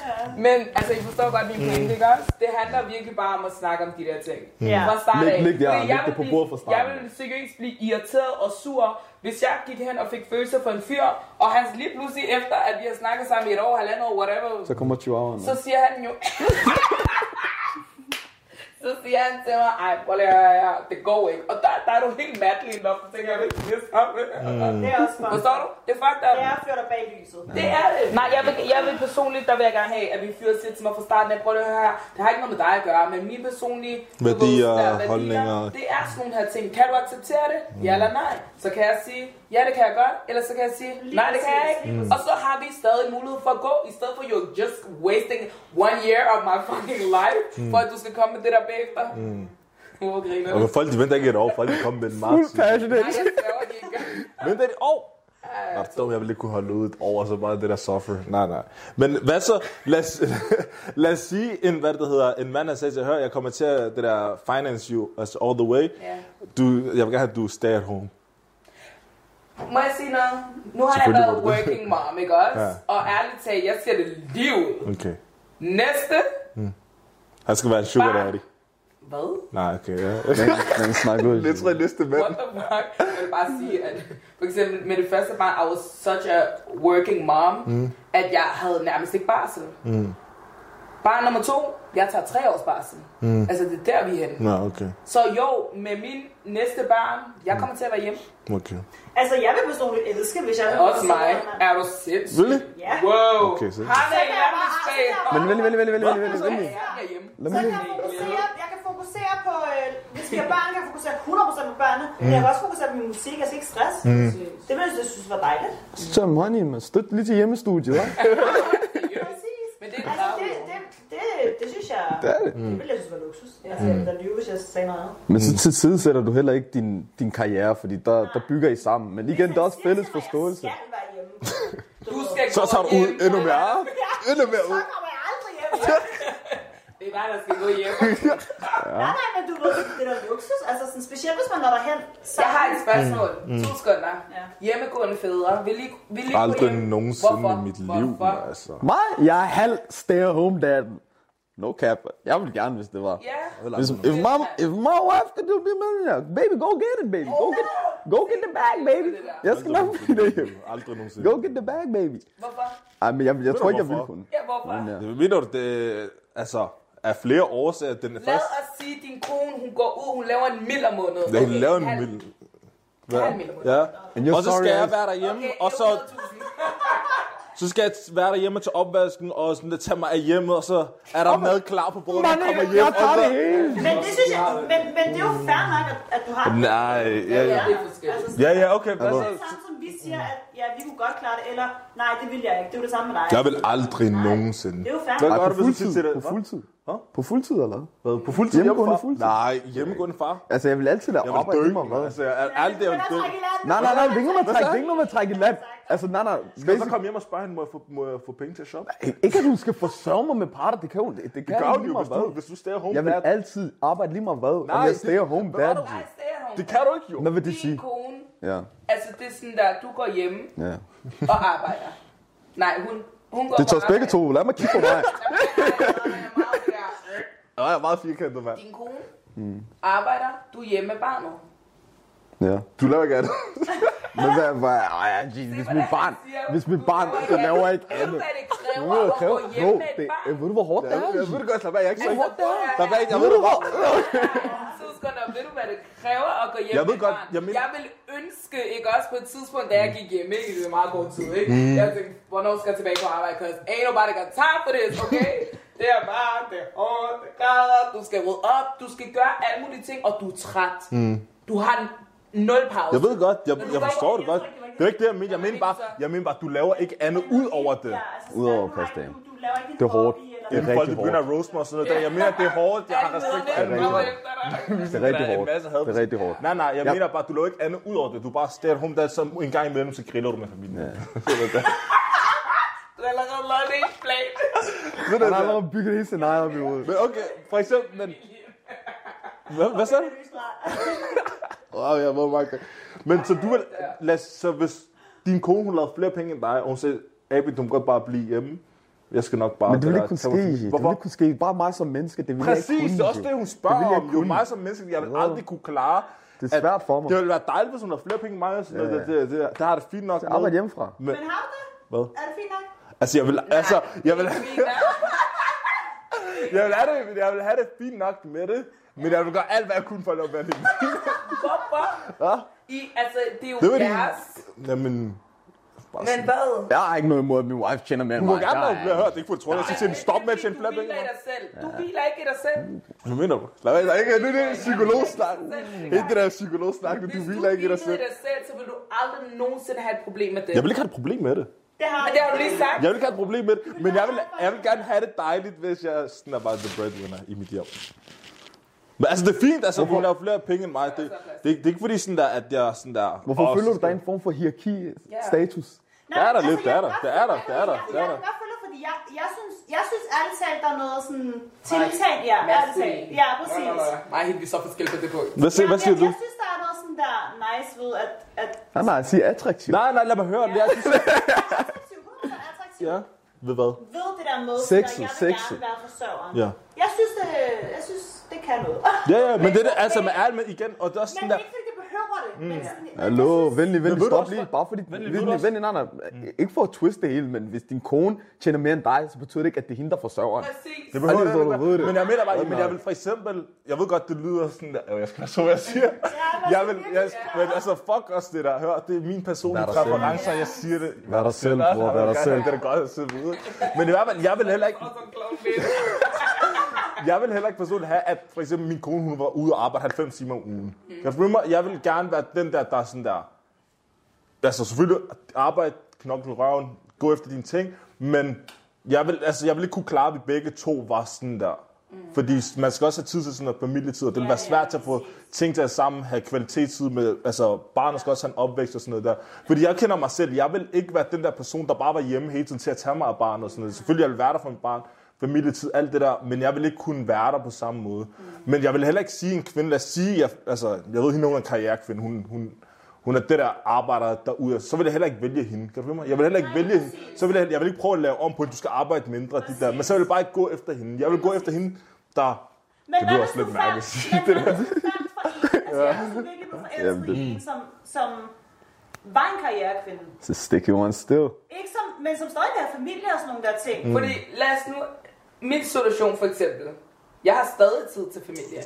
Men altså, I forstår godt min pointe, ikke også? Det handler virkelig bare om at snakke om de der ting. Ja. Fra start Læg- af. læg det her, Fordi læg jeg det på bordet fra starten Jeg vil seriøst blive irriteret og sur, hvis jeg gik hen og fik følelser for en fyr, og han lige pludselig efter, at vi har snakket sammen i et år, halvandet år, whatever, Så kommer chihuahuaen. så siger han jo... så siger han til mig, ej, prøv lige at her, det går ikke. Og der, der er du helt madlig nok, så tænker jeg, hvad siger sammen? Det er også godt. Forstår du? Det er fucked up. Det er at føre dig bag lyset. Det er det. Nej, jeg vil, jeg vil personligt, der vil jeg gerne have, at vi fyrer siger til mig fra starten af, prøv lige at høre her, det har ikke noget med dig at gøre, men mine personlige Værdier, der holdninger. det er sådan nogle her ting. Kan du acceptere det? Ja eller nej? Så kan jeg sige, ja det kan jeg godt, eller så kan jeg sige, nej det kan jeg ikke. Og så har vi stadig mulighed for at gå, i stedet for you're just wasting one year of my fucking life, for at du skal komme med det der bagefter. Hvorfor griner du? Og folk de venter ikke et år, folk de kommer med en Fuld marts. passionate. Nej, jeg sværger det ikke. Venter et år? Nå, dum, jeg ville ikke kunne holde ud år, så meget det der suffer. Nej, nej. Men hvad så? Lad os, lad os sige, en, hvad det hedder, en mand har sagt til hør, jeg kommer til at det der finance you altså all the way. Ja. Du, jeg vil gerne have, at du stay at home. Må jeg sige noget? Nu har jeg været working mom, ikke også? Ja. Og ærligt talt, jeg ser det lige ud. Okay. Næste. Han skal være en sugar daddy. Hvad? Nej, okay, ja. Den snakker ud. Lidt tre næste mænd. What the fuck? Jeg vil bare sige, at for eksempel med det første barn, I was such a working mom, mm. at jeg havde nærmest ikke barsel. Mm. Barn nummer to, jeg tager tre års barsel. Mm. Altså det er der, vi er henne. Nå, okay. Så jo, med min næste barn, jeg kommer til at være hjemme. Okay. Altså, jeg vil personligt elske, hvis jeg... Også mig. Er du sindssyg? Really? Ja. Wow. Okay, så- Har det hjemme space? Men vælg, vælg, vælg, vælg, vælg, vælg, Så er vælg. jeg hjemme. Lad mig lige. kan fokusere, jeg kan fokusere på, har børn, kan jeg fokusere 100% på børnene. Men jeg kan også fokusere på min musik, jeg skal ikke stress. Mm. Det vil jeg synes var dejligt. Tøm honey, man. Støt lige til hjemmestudiet, hva'? Præcis. Men det er Altså, det, det, det, det synes jeg... Det er det. Det ville jeg synes var luksus. Altså, jeg ville da lyve, hvis jeg sagde noget andet. Men så til side sætter du heller ikke din, din karriere, fordi der, der bygger I sammen. Men igen, der er også fælles forståelse. Jeg skal være hjemme. Du skal Så tager du ud endnu mere. Endnu mere Så ud. kommer jeg aldrig hjem. Det er dig, der skal gå hjem. Nej, nej, men du ved, det er luksus. Altså, sådan, specielt hvis man når derhen. Jeg har et spørgsmål. Mm. To sekunder. Ja. Hjemmegående fædre. Vil I, vil I Aldrig hjem? nogensinde Hvorfor? i mit liv, Hvorfor? altså. Mig? Jeg er halv stay at home dad. No cap. Jeg vil gerne, hvis det var. Ja. Hvis, if, my, if my wife could do det, man, baby, go get it, baby. Go get, go get the bag, baby. Jeg skal nok blive det. Aldrig nogensinde. Go get the bag, baby. Hvorfor? Ej, men jeg, jeg tror ikke, jeg vil hvorfor? kunne. Ja, hvorfor? Men, ja. Det mener du, det altså, er flere årsager. Den Lad første, os sige, at din kone, hun går ud, hun laver en mild om måneden. jeg okay, laver en halv- mild. måneden. Ja. Og så skal jeg være derhjemme, Okay, og så, 100.000. så skal jeg være derhjemme til opvasken, og sådan, tage mig af hjemmet, og så er der mad klar på bordet, når jeg kommer hjem. jeg tager og så- det hele. Men det synes jeg, men, men det er jo fair nok, at, at du har det. Nej, ja, Ja, ja. er. Altså, Ja, ja, okay. Hvad det så? er samme som vi siger, at ja, vi kunne godt klare det, eller nej, det vil jeg ikke. Det er jo det samme med dig. Jeg vil aldrig nogensinde. Det er jo fair. Hvad Ej, gør du, hvis du siger til det? På fuldtid. Hvad? På fuldtid, eller hvad? På fuldtid? Hjemmegående hjemmefra? fuldtid? Nej, hjemmegående far. Altså, jeg vil altid lade Jeg dø. lige meget hvad. Altså, jeg er alt det, jeg vil dø. Nej, nej, nej, det er ikke noget med at trække, det er ikke noget med at trække i land. Altså, nej, nej. Skal jeg så komme hjem og spørge hende, må jeg få, må jeg få penge til at shoppe? Ikke at du skal forsørge mig med parter, det kan jo, det, det kan Det lige jo, meget hvis du, hvad. hvis du stay home Jeg vil dad. altid arbejde lige meget hvad, om Nej, jeg det- stay home hvad dad. Nej, stay at home. Det kan du ikke jo. Hvad vil det Din sige? kone, Ja, altså det er sådan der, du går hjemme ja. og arbejder. Nej, hun, hun går Det tager begge arbejde. to. Lad mig kigge på mig. Ja, jeg er meget firkantet, mand. Din kone arbejder, du er hjemme med barnet. Ja. Du laver ikke andet. Men hvad, hvad, ej, hvis mit barn, hvis mit barn, det laver ikke Ved du, andet. hvad det kræver bro, det, øh, ved du, hvor hårdt det Jeg, er? jeg ved det godt, slap af. Jeg er ikke så prøv at høre Slap af, jeg ved det godt. Ved du, hvad det kræver at gå hjem Jeg ved godt, jeg mener- jeg vil ønske, ikke også på et tidspunkt, da jeg gik hjem, ikke? Det er meget god tid, ikke? Jeg tænkte, hvornår skal jeg tilbage på arbejde? Cause ain't nobody got time for this, okay? Det er bare, det er hårdt, det græder, du skal rydde op, du skal gøre alle mulige ting, og du er træt. Du har en nul pause. Jeg ved godt, jeg, jeg forstår det godt. Det er ikke det, jeg mener. Jeg mener bare, jeg mener bare, du laver ikke andet ud over det. Altså, Udover din Det er hårdt. Det er rigtig begynder hårdt. at roast mig og sådan noget. der. Jeg mener, det er hårdt. Jeg har respekt for dig. Det er rigtig Der en hårdt. Det er rigtig hårdt. Nej, nej, jeg mener bare, du laver ikke andet ud over det. Du bare stay at home dad, så en gang imellem, så griller du med familien. Ja. Du har allerede lavet det i plan. Ved du Han har det? allerede bygget hele scenariet op i hovedet. Men okay, for eksempel, men... Hvad, hvad du? Wow, jeg var meget Men så du vil, lad, os- så hvis din kone, hun lavede flere penge end dig, og hun sagde, Abi, du må godt bare blive hjemme. Jeg skal nok bare... Men det vil der ikke kunne ske. Det vil Hvorfor? ikke kunne ske. Bare mig som menneske, det vil jeg Præcis, ikke kunne. det er også det, hun Det spørger vil jeg om. Jo, mig som menneske, jeg vil Ja. aldrig kunne klare. Det er svært for mig. Det ville være dejligt, hvis hun har flere penge end mig. og sådan noget. Ja. Det, det, det, det, har det fint nok Jeg arbejder hjemmefra. Men, Men har du det? hvad? Er det fint nok? Altså, jeg vil, altså, jeg vil, jeg vil, have det, jeg vil have det fint nok med det. Men jeg vil gøre alt, hvad jeg kunne for at lave hende. Hvorfor? Ja? I, altså, det er jo Det var jeres. Jamen, bare Men sådan. hvad? Jeg har ikke noget imod, at min wife tjener mere end Du må mig. gerne er- hørt. Det er ikke for, at du tror, jeg siger til hende, stop med at tjene flere Du penge. hviler i dig selv. Du hviler ikke i dig selv. Hvad mener du? Lad være, der er ikke det er det psykologsnak. Ikke det der psykologsnak, du Hvis du hviler ikke i dig selv. i dig selv, så vil du aldrig nogensinde have et problem med det. Jeg vil ikke have et problem med det. Det har Men det har du lige sagt. Jeg vil ikke have et problem med det, men jeg vil, jeg vil gerne have det dejligt, hvis jeg sådan er bare the breadwinner i mit hjem. Men altså, det er fint, altså, hun laver flere penge end mig. Det, det, det, er ikke fordi sådan der, at jeg sådan der... Hvorfor føler du, der er en form for hierarki, status? Der er der lidt, der er der, der er der, der er der, der er der. Jeg jeg, synes, jeg synes ærligt talt, der er noget sådan tiltalt, ja, ærligt talt. Ja, præcis. Nej, helt vi er så forskellige på det punkt. Hvad, siger, hvad siger jeg, du? Jeg synes, der er noget sådan der nice ved, at, at Nej, nej, siger attraktiv. Nej, nej, lad mig høre det. Jeg synes, attraktiv, 100% attraktiv. ja. Ved hvad? Ved det der med, at jeg vil sexet. gerne være forsørgeren. Ja. Jeg synes, det, jeg synes, det kan noget. Ja, ja, men det er altså med ærligt med igen, og det er også Men sådan er der... ikke, fordi det det. Men sådan, Hallo, venlig, venlig, stop lige. Bare fordi, Venlig, venlig, venlig, nej, nej. Ikke for at twiste det hele, men hvis din kone tjener mere end dig, så betyder det ikke, at det er hende, der forsørger. Præcis. Det behøver er så, det, du ved det. Men jeg mener bare, men jeg vil for eksempel, jeg ved godt, det lyder sådan der, jeg skal passe på, hvad jeg siger. Jeg vil, jeg, men altså, fuck også det der, hør, det er min personlige præferencer, jeg siger det. Vær dig selv, bror, vær dig selv. Det er godt at sidde ude. Men i hvert fald, jeg vil heller ikke, jeg vil heller ikke personligt have, at for eksempel min kone, hun var ude og arbejde 90 timer om ugen. Jeg, føler mig, jeg vil gerne være den der, der er sådan der, altså selvfølgelig arbejde, knokle røven, gå efter dine ting, men jeg vil, altså, jeg vil ikke kunne klare, at vi begge to var sådan der. Mm. Fordi man skal også have tid til sådan noget familietid, og det vil Ja, være svært ja, at få ting til at sammen, have kvalitetstid med, altså barnet skal også have en opvækst og sådan noget der. Fordi jeg kender mig selv, jeg vil ikke være den der person, der bare var hjemme hele tiden til at tage mig af barnet og sådan noget. Selvfølgelig jeg vil være der for mit barn, familietid, alt det der, men jeg vil ikke kunne være der på samme måde. Mm. Men jeg vil heller ikke sige en kvinde, lad os sige, jeg, altså, jeg ved, hende hun er en karrierekvinde, hun, hun, hun er det der arbejder derude, så vil jeg heller ikke vælge hende. Kan du mig? Jeg vil heller ikke Nej, vælge hende. præcis. Så vil jeg, jeg vil ikke prøve at lave om på, at du skal arbejde mindre. De der. Men så vil jeg bare ikke gå efter hende. Jeg vil gå efter hende, der... Men Det lyder også lidt mærkeligt at sige for en, altså jeg så virkelig blevet Jamen, forelsket i en, som, som var en karrierekvinde. Så stick you on still. Ikke som, men som stadig vil have familie og sådan nogle der ting. Mm. Fordi lad os nu... Min situation for eksempel. Jeg har stadig tid til familie.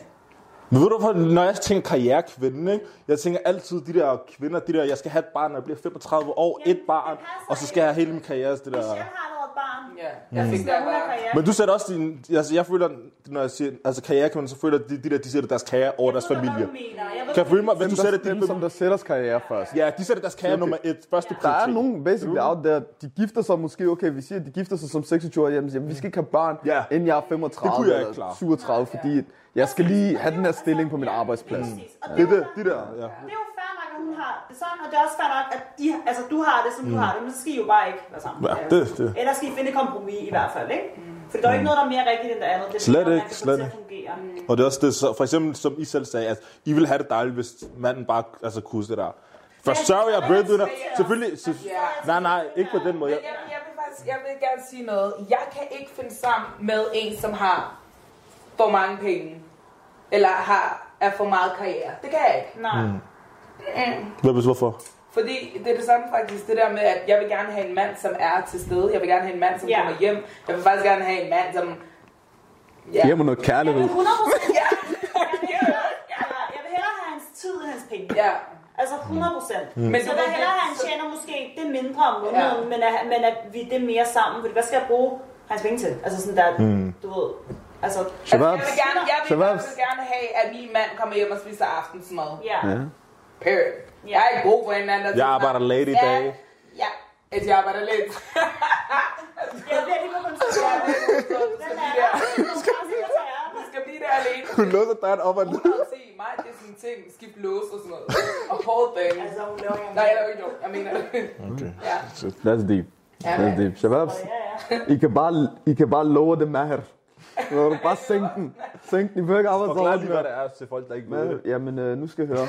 Men ved du hvorfor, når jeg tænker karrierekvinde, ikke? jeg tænker altid de der kvinder, de der, jeg skal have et barn, når jeg bliver 35 år, Jamen, et barn, og så skal jeg have hele min karriere, det der... Michelle har allerede et barn. Ja, jeg fik der hun har bare... karriere. Men du sætter også din, altså jeg føler, når jeg siger, altså karrierekvinder, så føler de, de der, de sætter deres karriere over deres Jeg ved, hvad familie. du mener. Jeg ved, Kan jeg føle mig, hvis du sætter dem, din, som der sætter karriere først. ja, de sætter deres karriere nummer et, første Der er nogen basically out there, de gifter sig måske, okay, vi siger, at de gifter sig som 26 år, jamen, jamen vi skal ikke have børn, Ja. inden jeg er 35 Det kunne jeg ikke eller klare. 37, fordi jeg skal lige have den her stilling på min arbejdsplads. Og Det det, jo- de der, ja. Det er jo hun har det sådan, og det er også fair nok, at I, altså, du har det, som du har det, men så skal I jo bare ikke være sammen. Ja, det- det. Eller skal I finde et kompromis i hvert fald, ikke? For der er jo ikke noget, der er mere rigtigt end det andet. Det er Slet ikke, slet ikke. Og det er også det, så for eksempel, som I selv sagde, at I ville have det dejligt, hvis manden bare altså, kunne det der. Forsørger jeg breadwinner? Selvfølgelig. Så, nej, nej, ikke på den måde. Jeg, jeg, vil faktisk, jeg vil gerne sige noget. Jeg kan ikke finde sammen med en, som har for mange penge. Eller har, er for meget karriere. Det kan jeg ikke. Nej. Hvad hvis hvorfor? Fordi det er det samme faktisk, det der med, at jeg vil gerne have en mand, som er til stede. Jeg vil gerne have en mand, som Ja. kommer hjem. Jeg vil faktisk gerne have en mand, som... Ja. Giv mig noget kærlighed. 100 procent. Ja. Jeg vil hellere jeg vil hellere have hans tid end hans penge. ja. Altså 100 procent. Mm. Men Så der ved, hellere, at han tjener måske det mindre om måneden, Ja. men, at, men at vi det mere sammen. Fordi hvad skal jeg bruge hans penge til? Altså sådan der, Mm. du ved. Altså, Altså, jeg vil gerne, jeg vil, jeg vil gerne have, at min mand kommer hjem og spiser aftensmad. ja. Ja. Period. Jeg er ikke god for en mand, der Jeg arbejder late i Ja. dag. Ja, at jeg arbejder lidt. Jeg bliver lige på kontor. Den der. Du skal blive der alene. Hun låser døren op og ned. Hun har se mig, det er sådan en ting, skift lås og sådan noget. Og whole thing. Altså, hun laver ikke Nej, jeg laver ikke noget. Jeg mener, Okay. ja. That's deep. Ja, That's deep. Shababs, Ja, ja. I kan bare, I kan bare lower det maher. Så du bare sænk den. Sænk den. I behøver ikke arbejde så Forklar hårdt lige, hvad det er til folk, der ikke ved det. jamen, øh, nu skal jeg høre.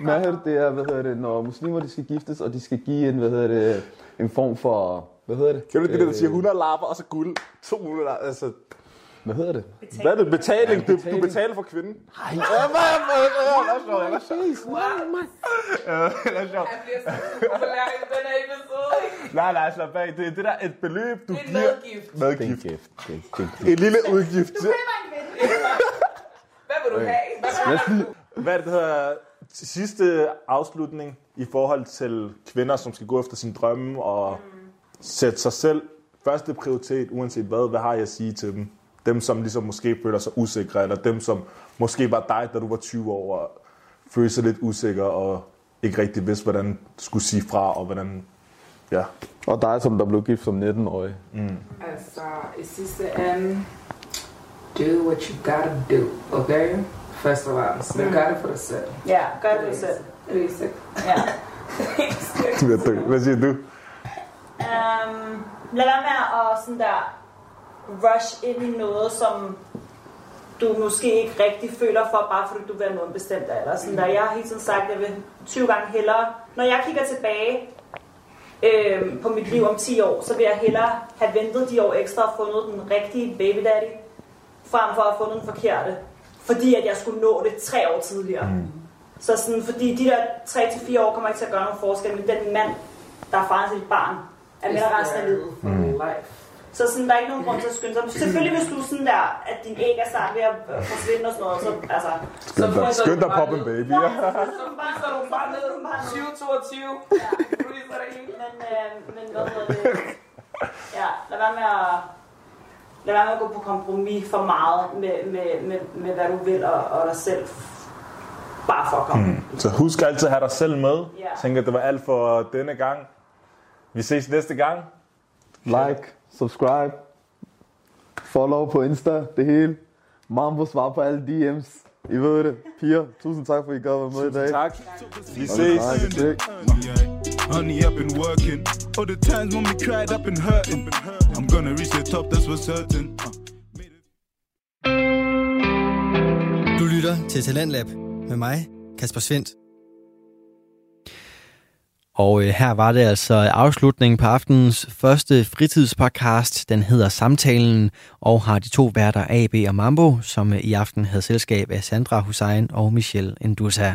Maher, det er, hvad hedder det, når muslimer de skal giftes, og de skal give en, hvad hedder det, en form for Hvad hedder det? Kan du det, der siger 100 lapper, og så guld, 200 lapper, altså... Hvad hedder det? Hvad er det? Betaling? Ja, Du, betaling. du betaler for kvinden? Nej. Ja, hvad? Hvad? Hvad? Hvad? Hvad? Hvad? Hvad? Nej, nej, slap af. Det er det der et beløb, du Det er en giver. medgift. Det er en Medgift. gift. Det er- er en gift. En lille udgift. til- Hvad vil du have? Hvad vil du Hvad er det, der hedder sidste afslutning i forhold til kvinder, som skal gå efter sin drømme og sætte sig selv første prioritet, uanset hvad, hvad har jeg at sige til dem? Dem, som ligesom måske føler sig usikre, eller dem, som måske var dig, da du var 20 år, og følte sig lidt usikker, og ikke rigtig vidste, hvordan du skulle sige fra, og hvordan, ja. Og dig, som der blev gift som 19-årig. Altså, i sidste ende, do what you gotta do, okay? First of all, so you got it for the set. Ja, gør det du selv. Basic. Ja. Hvad siger du? Um, lad være med at sådan der rush ind i noget, som du måske ikke rigtig føler for, bare fordi du vil have bestemt af. Eller sådan der. Jeg har hele tiden sagt, at jeg vil 20 gange hellere. Når jeg kigger tilbage øh, på mit liv om 10 år, så vil jeg hellere have ventet de år ekstra og fundet den rigtige baby daddy, frem for at have fundet den forkerte. Fordi at jeg skulle nå det tre år tidligere. Mm. Så sådan, fordi de der 3-4 år kommer ikke til at gøre nogen forskel, men den mand, der er faren til dit barn, er med resten af livet. Mm. Life. Så sådan, der er ikke nogen grund til at skynde sig. Selvfølgelig hvis du er sådan der, at din æg er snart ved at forsvinde og sådan noget, så altså... Skynd dig, skynd dig pop en baby. Ja. Så bare så du bare ned 2022. Ja. Freezer det hele. Men, øh, men hvad hedder det? Ja, lad være med at... Lad være med at gå på kompromis for meget med, med, med, med hvad du vil og, og dig selv. Bare for at komme. Mm. Så husk altid at have dig selv med. Ja. Jeg tænker, det var alt for denne gang. Vi ses næste gang. Like, subscribe, follow på Insta, det hele. Mambo svar på alle DM's. I ved det. Piger, tusind tak, for at I gad være med i dag. Tak. Vi ses. Honey, I've been working. All the times when we cried, I've been hurting. I'm gonna reach the top, that's for certain. Du lytter til Talentlab med mig, Kasper Svendt. Og øh, her var det altså afslutningen på aftenens første fritidspodcast. Den hedder Samtalen og har de to værter AB og Mambo, som øh, i aften havde selskab af Sandra Hussein og Michelle Endusa.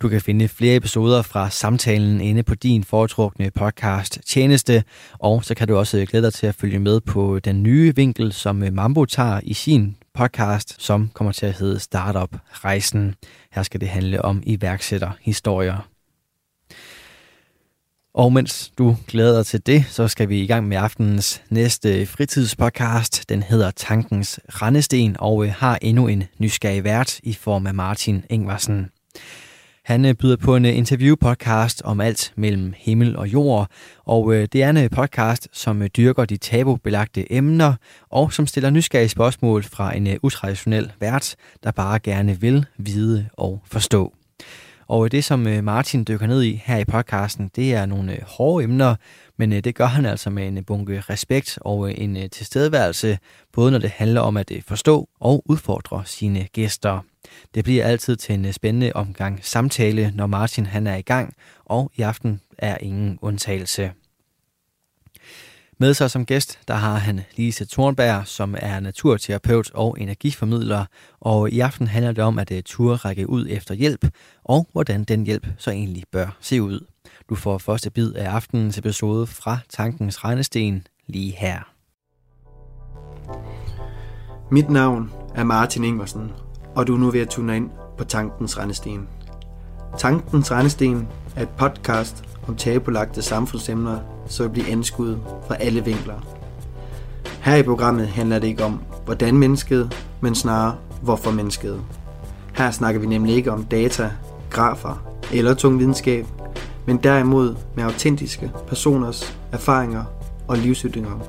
Du kan finde flere episoder fra samtalen inde på din foretrukne podcast tjeneste, og så kan du også øh, glæde dig til at følge med på den nye vinkel, som øh, Mambo tager i sin podcast, som kommer til at hedde Startup Rejsen. Her skal det handle om iværksætterhistorier. Og mens du glæder dig til det, så skal vi i gang med aftenens næste fritidspodcast. Den hedder Tankens Randesten og øh, har endnu en nysgerrig vært i form af Martin Ingvarsen. Han øh, byder på en øh, interviewpodcast om alt mellem himmel og jord, og det er en podcast, som dyrker de tabubelagte emner, og som stiller nysgerrige spørgsmål fra en utraditionel vært, der bare gerne vil vide og forstå. Og det, som øh, Martin dykker ned i her i podcasten, det er nogle øh, hårde emner, men øh, det gør han altså med en bunke respekt og en tilstedeværelse, både når det handler om at forstå og udfordre sine gæster. Det bliver altid til en spændende omgang samtale, når Martin han er i gang, og i aften er ingen undtagelse. Med sig som gæst, der har han Lise Thornberg, som er naturterapeut og energiformidler, og i aften handler det om at øh, turde række ud efter hjælp, og hvordan den hjælp så egentlig bør se ud. Du får første bid af aftenens episode fra Tankens Regnesten lige her. Mit navn er Martin Ingersen, og du er nu ved at tune ind på Tankens Rendesten. Tankens Rendesten er et podcast om tabulagte samfundsemner, så vil blive anskuet fra alle vinkler. Her i programmet handler det ikke om, hvordan mennesket, men snarere, hvorfor mennesket. Her snakker vi nemlig ikke om data, grafer eller tung videnskab, men derimod med autentiske personers erfaringer og livsytringer.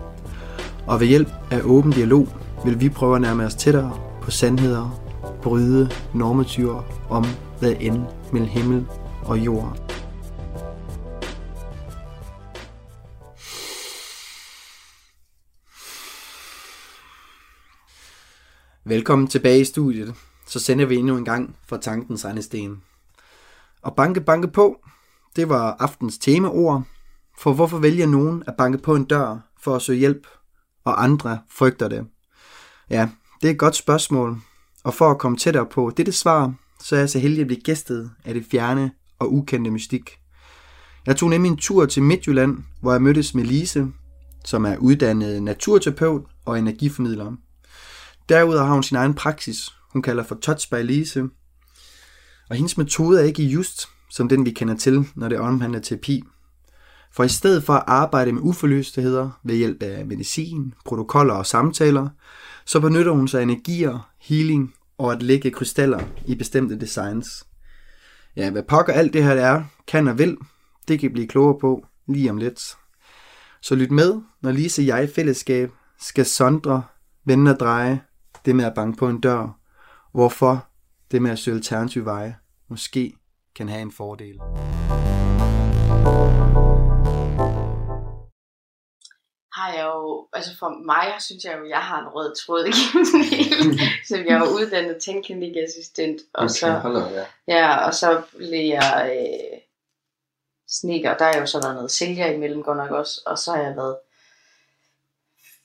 Og ved hjælp af åben dialog vil vi prøve at nærme os tættere på sandheder, bryde normatyver om, hvad end mellem himmel og jord. Velkommen tilbage i studiet. Så sender vi endnu en gang fra tankens rendesten. Og banke banke på, det var aftens temaord. For hvorfor vælger nogen at banke på en dør for at søge hjælp, og andre frygter det? Ja, det er et godt spørgsmål, og for at komme tættere på dette svar, så er jeg så heldig at blive gæstet af det fjerne og ukendte mystik. Jeg tog nemlig en tur til Midtjylland, hvor jeg mødtes med Lise, som er uddannet naturterapeut og energiformidler. Derudover har hun sin egen praksis, hun kalder for Touch by Lise. Og hendes metode er ikke just som den, vi kender til, når det omhandler terapi. For i stedet for at arbejde med uforløstigheder ved hjælp af medicin, protokoller og samtaler, så benytter hun sig af energier, healing og at lægge krystaller i bestemte designs. Ja, hvad pokker alt det her er, kan og vil, det kan I blive klogere på lige om lidt. Så lyt med, når Lise og jeg i fællesskab skal sondre, vende og dreje det med at banke på en dør, hvorfor det med at søge alternative veje måske kan have en fordel. har jeg jo, altså for mig, synes jeg jo, jeg har en rød tråd igennem det hele, som jeg var uddannet tændklinikassistent, og Okay, så, hold op, ja. og så blev jeg øh, sneaker, der har jo så været noget sælger imellem godt nok også, og så har jeg været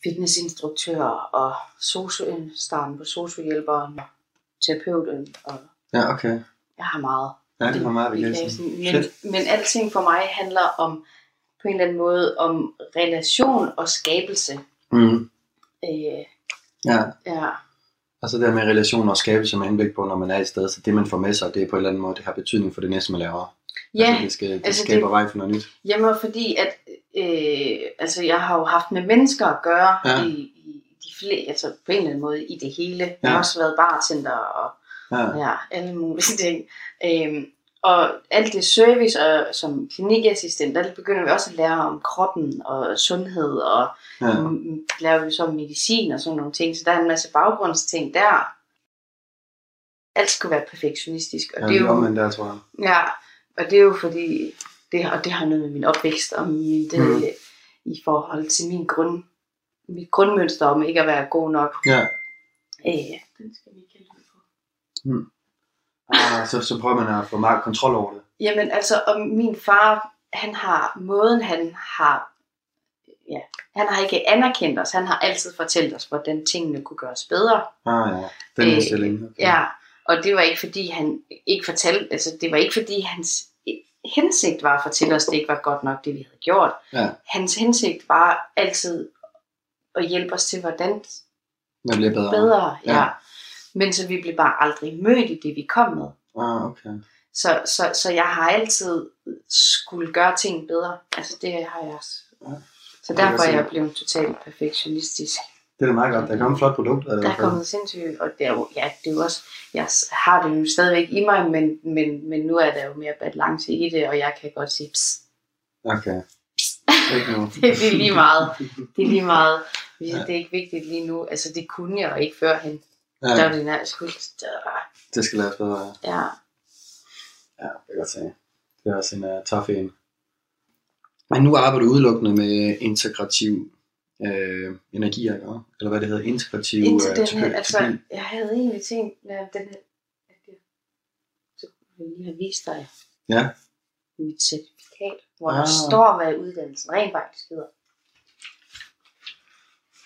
fitnessinstruktør og sosu, starten på sociohjælperen, terapeuten, og Ja, okay. jeg har meget Ja, det var meget i begavelsen. kassen. Men, men alting for mig handler om, på en eller anden måde, om relation og skabelse. Mm. Øh, Ja, ja, altså det der med relationer og skabelse med henblik på, når man er et sted, så det man får med sig, det er på en eller anden måde, det har betydning for det næste, man laver. ja altså, det, skal, det altså, skaber det- vej for noget nyt. Jamen fordi, at øh, altså, jeg har jo haft med mennesker at gøre Ja. i, i de flere, altså på en eller anden måde i det hele. Jeg Ja. har også været bartender og Ja, ja, alle mulige ting. Øhm, og alt det service og som klinikassistent, der begynder vi også at lære om kroppen og sundhed og ja. laver vi så medicin og sådan nogle ting. Så der er en masse baggrundsting der. Alt skal være perfektionistisk. Og ja det er jo, omvendt der, tror jeg. Ja, og det er jo fordi, det, og det har noget med min opvækst og min, det, Mm. mm. i forhold til min grund, mit grundmønster om ikke at være god nok. Ja. Øh, den skal vi ikke ud på. Ah, så, så prøver man at få meget kontrol over det. Jamen altså, og min far, han har, måden han har, ja, han har ikke anerkendt os, han har altid fortalt os, hvordan tingene kunne gøres bedre. Ah ja, den Øh. Okay. Ja, og det var ikke fordi han ikke fortalte, altså det var ikke fordi hans hensigt var at fortælle os, det ikke var godt nok, det vi havde gjort. Ja. Hans hensigt var altid at hjælpe os til, hvordan Man bliver bedre. bedre, ja. Ja. Men så vi blev bare aldrig mødt i det, vi kom med. Ah, okay. Så, så, så jeg har altid skulle gøre ting bedre. Altså det har jeg også. Ja. Så derfor er jeg blevet totalt perfektionistisk. Det er da meget godt. Der er kommet et flot produkt. det Der er kommet sindssygt, og det er jo, ja, det er jo også, jeg har det jo stadigvæk i mig, men, men, men nu er der jo mere balance i det, og jeg kan godt sige, pss, Okay. Nu. det, det er lige meget, det er lige meget, Ja. det er ikke vigtigt lige nu, altså det kunne jeg jo ikke førhen, Ja, der var det nærmest fuldt, det skal laves bedre. ja. ja, Ja, det kan jeg godt se. Det er også en uh, tough en. Men nu arbejder du udelukkende med integrativ øh, energi, ikke? eller hvad det hedder, integrativ indtil øh, den terapi. her, altså, jeg havde egentlig tænkt, at den her, at jeg, så lige have vist dig Ja. mit certifikat, hvor Ah. der står, hvad uddannelsen rent faktisk hedder.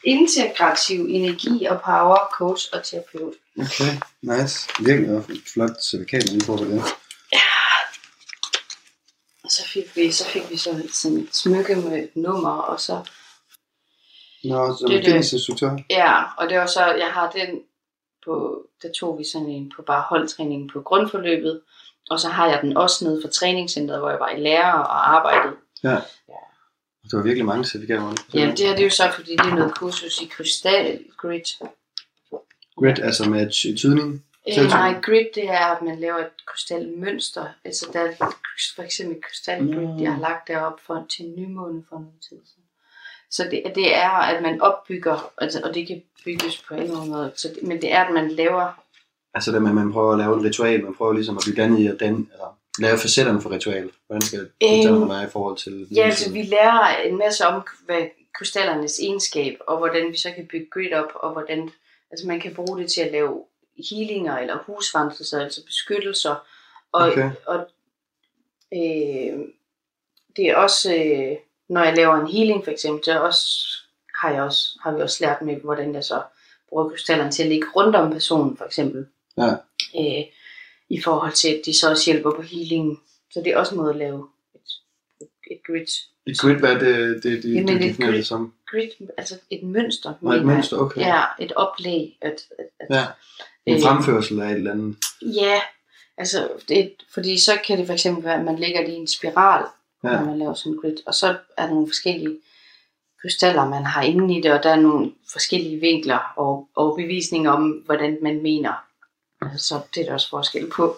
Integrativ energi og power, coach og terapeut. Okay, nice. Virkelig et flot certifikat, man får på det. Og så fik vi så, fik vi så sådan et smykke med et nummer, og så, Nå, som Det det. fitnessinstruktør. ja, og det var så, jeg har den på, der tog vi sådan en på bare holdtræning på grundforløbet, og så har jeg den også nede for træningscenteret, hvor jeg var i lærer og arbejdede. Det var virkelig mange certifikater. det? Ja, det her det er jo så, fordi det er noget kursus i krystal grid. Grid, altså med ty- tydning. Øh, nej, grid det er, at man laver et krystalmønster. Altså der er for eksempel krystalgrid, Mm. jeg har lagt derop for, til nymåne for noget tid siden. Så det, det er, at man opbygger, altså, og det kan bygges på alle måder, så det, men det er, at man laver, Altså det med, at man prøver at lave et ritual, man prøver ligesom at blive dannet i at den, eller lave facetterne for ritualet. Hvordan skal det være i forhold til... ja, altså vi lærer en masse om, hvad krystallernes egenskab, og hvordan vi så kan bygge grid op, og hvordan altså man kan bruge det til at lave healinger, eller husvandrelser, altså beskyttelser, og, Okay. og øh, det er også, øh, når jeg laver en healing for eksempel, så også, har, jeg også, har vi også lært med, hvordan jeg så bruger krystallerne til at ligge rundt om personen for eksempel. Ja. Øh, I forhold til, at de så også hjælper på healingen. Så det er også en måde at lave et, et grid. Et grid, hvad er det, det, det, Jamen, det, et det grid- det som? Grid, altså et mønster. Nå, et mønster, okay. Ja, et oplæg. At, at, at, Ja. En Øh, fremførsel af et eller andet. Ja, altså, det, fordi så kan det for eksempel være, at man lægger det i en spiral, ja. Når man laver sådan en grid, og så er der nogle forskellige krystaller, man har inde i det, og der er nogle forskellige vinkler og, og bevisninger om, hvordan man mener. Altså, så det er der også forskel på.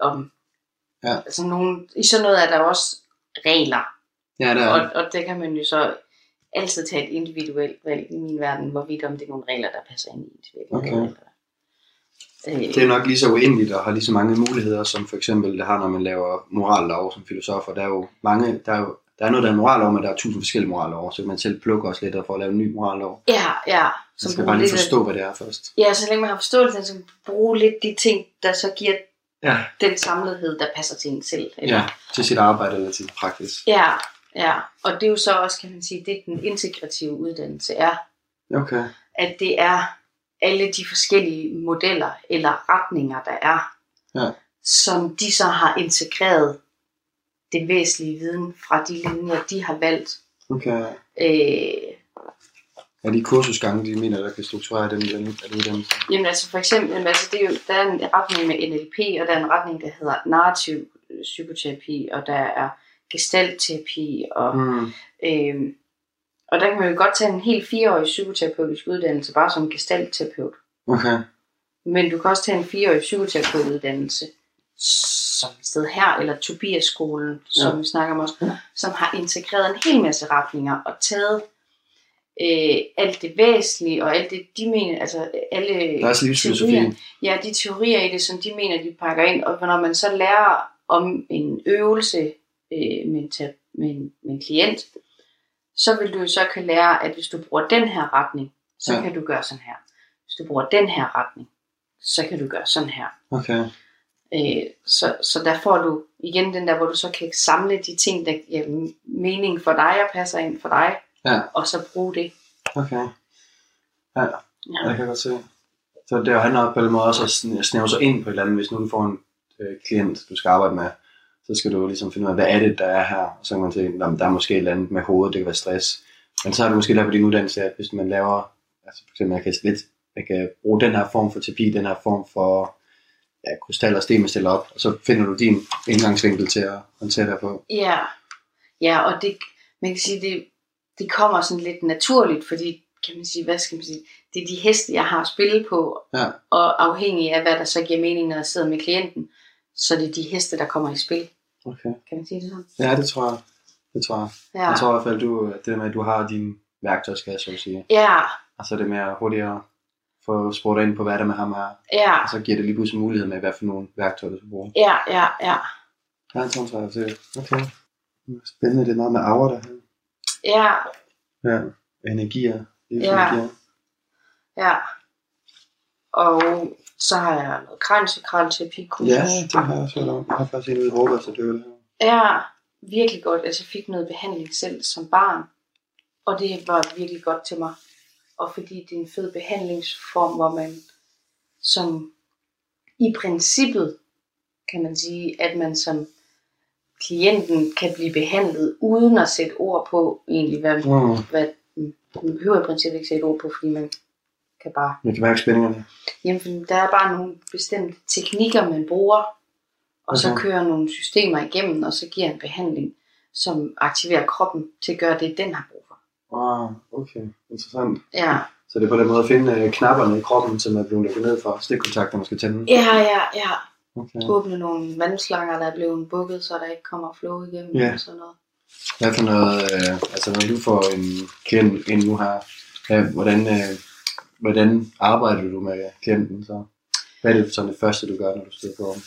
Om, Ja. altså nogle, I sådan noget er der også regler, Ja, det er og, det. og det kan man jo så altid tage et individuelt valg i min verden, hvorvidt om det er nogle regler, der passer ind i virkelighed. Okay. Øh, Det er nok lige så uendeligt og har lige så mange muligheder, som for eksempel det har, når man laver morallov som filosofer. Der er jo mange, der er jo der er noget, der er morallov, men der er tusind forskellige morallov, så kan man selv plukke også lidt for at lave en ny morallov. Ja, ja. Man Som skal bare lige lidt forstå, hvad det er først. Ja, så længe man har forståelse, så bruge lidt de ting, der så giver Ja, den samlethed, der passer til en selv. Eller? ja til sit arbejde eller til praksis. ja. Ja, og det er jo så også, kan man sige, det den integrative uddannelse er, Okay. at det er alle de forskellige modeller eller retninger, der er, Ja. som de så har integreret den væsentlige viden fra de linjer, de har valgt. Okay. Øh, Er de kursusgange, de mener, der kan strukturere den, den, den uddannelse? Jamen altså for eksempel, altså, det er jo, der er en retning med NLP, og der er en retning, der hedder narrativ øh, psykoterapi, og der er gestaltterapi, og, Mm. øhm, og der kan man jo godt tage en helt fireårig psykoterapeutisk uddannelse, bare som gestaltterapeut. Okay. Men du kan også tage en fireårig psykoterapeutuddannelse, som et sted her, eller Tobias-skolen, som Ja. vi snakker om også, som har integreret en hel masse retninger, og taget øh, alt det væsentlige, og alt det, de mener, altså alle er teorier, ja, de teorier i det, som de mener, de pakker ind, og når man så lærer om en øvelse øh, med, en, med, en, med en klient, så vil du så kan lære, at hvis du bruger den her retning, så Ja. kan du gøre sådan her. Hvis du bruger den her retning, så kan du gøre sådan her. Okay. Øh, så, så der får du igen den der, hvor du så kan samle de ting, der giver mening for dig og passer ind for dig, Ja. og så bruge det. Okay. Ja, Ja. ja. det kan jeg godt se. Så det handler på en måde også at sn- snæve sig ind på et eller andet, hvis nu du får en øh, klient, du skal arbejde med, så skal du ligesom finde ud af, hvad er det, der er her, og så kan man se, "Nå, men der er måske et eller andet med hovedet, det kan være stress. Men så har du måske lært på din uddannelse, at hvis man laver, altså for eksempel, jeg kan, lidt, jeg kan bruge den her form for terapi, den her form for ja, krystaller og sten, man stiller op, og så finder du din indgangsvinkel til at håndtere det på. Ja, ja og det, man kan sige, det, det kommer sådan lidt naturligt, fordi, kan man sige, hvad skal man sige, det er de heste, jeg har spillet på, Ja. og afhængig af, hvad der så giver mening, når jeg sidder med klienten, så det er de heste, der kommer i spil. Okay. Kan man sige det sådan? Ja, det tror jeg. Det tror jeg. Ja, Jeg tror i hvert fald, du, at det med, at du har din værktøjskasse, så at sige. ja, Og så er det mere hurtigere få spurgt ind på, hvad det er med ham er. ja, Og så giver det lige pludselig mulighed med, hvad for nogle værktøjer, du skal bruge. ja, ja, ja, Ja, jeg tror, jeg til. Okay. Spændende, det er meget med aura der ja, Ja, energier. livsenergier. ja. Og så har jeg noget kransekralterapi Ja, det har jeg også hørt om. Jeg har faktisk i Håber, så det var det her. Ja, virkelig godt. Altså jeg fik noget behandling selv som barn, og det var virkelig godt til mig. Og fordi det er en fed behandlingsform, hvor man som i princippet kan man sige, at man som klienten kan blive behandlet uden at sætte ord på egentlig, hvad, Mm. hvad man behøver i princippet ikke sætte ord på, fordi man kan bare Jeg kan mærke spændingerne. Jamen, der er bare nogle bestemte teknikker, man bruger, og så Okay. kører nogle systemer igennem, og så giver en behandling, som aktiverer kroppen til at gøre det, den har brug for. Ah, okay. Interessant. Ja, Så det er på den måde at finde øh, knapperne i kroppen, som er blevet lukket ned for stikkontakter, man skal tænde. ja, ja, ja. Okay. Åbne nogle vandslanger, der er blevet bukket, så der ikke kommer flow igennem Ja. og sådan noget. Hvad for noget, øh, altså når du får en klient ind nu her, øh, hvordan, øh, hvordan arbejder du med klienten så? Hvad er det sådan det første, du gør, når du støder på ham?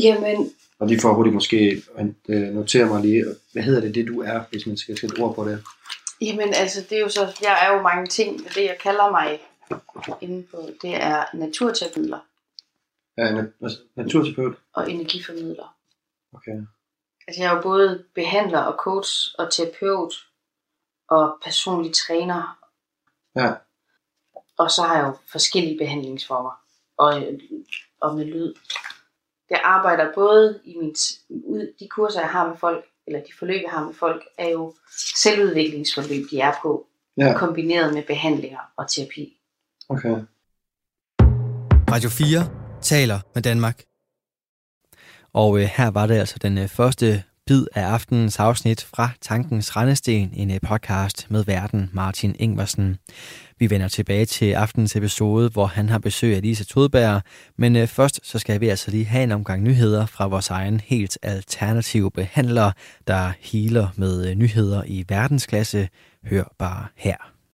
Jamen, Og lige for hurtigt måske øh, notere mig lige, hvad hedder det, det du er, hvis man skal sætte ord på det? jamen, altså, det er jo så, jeg er jo mange ting, men det jeg kalder mig inde på, det er naturterapeuter Ja, nat- altså, naturterapeut. og energiformidler. Okay. Altså jeg er jo både behandler og coach og terapeut og personlig træner. Ja. Og så har jeg jo forskellige behandlingsformer og, og med lyd. Jeg arbejder både i min, ud- de kurser, jeg har med folk, eller de forløb, jeg har med folk, er jo selvudviklingsforløb, de er på, Ja. kombineret med behandlinger og terapi. Okay. Radio 4 taler med Danmark. Og øh, her var det altså den øh, første bid af aftenens afsnit fra Tankens Rendesten, en øh, podcast med verden Martin Ingvarsen. Vi vender tilbage til aftenens episode, hvor han har besøg af Lisa Todberg, men øh, først så skal vi altså lige have en omgang nyheder fra vores egen helt alternative behandler, der healer med øh, nyheder i verdensklasse. Hør bare her.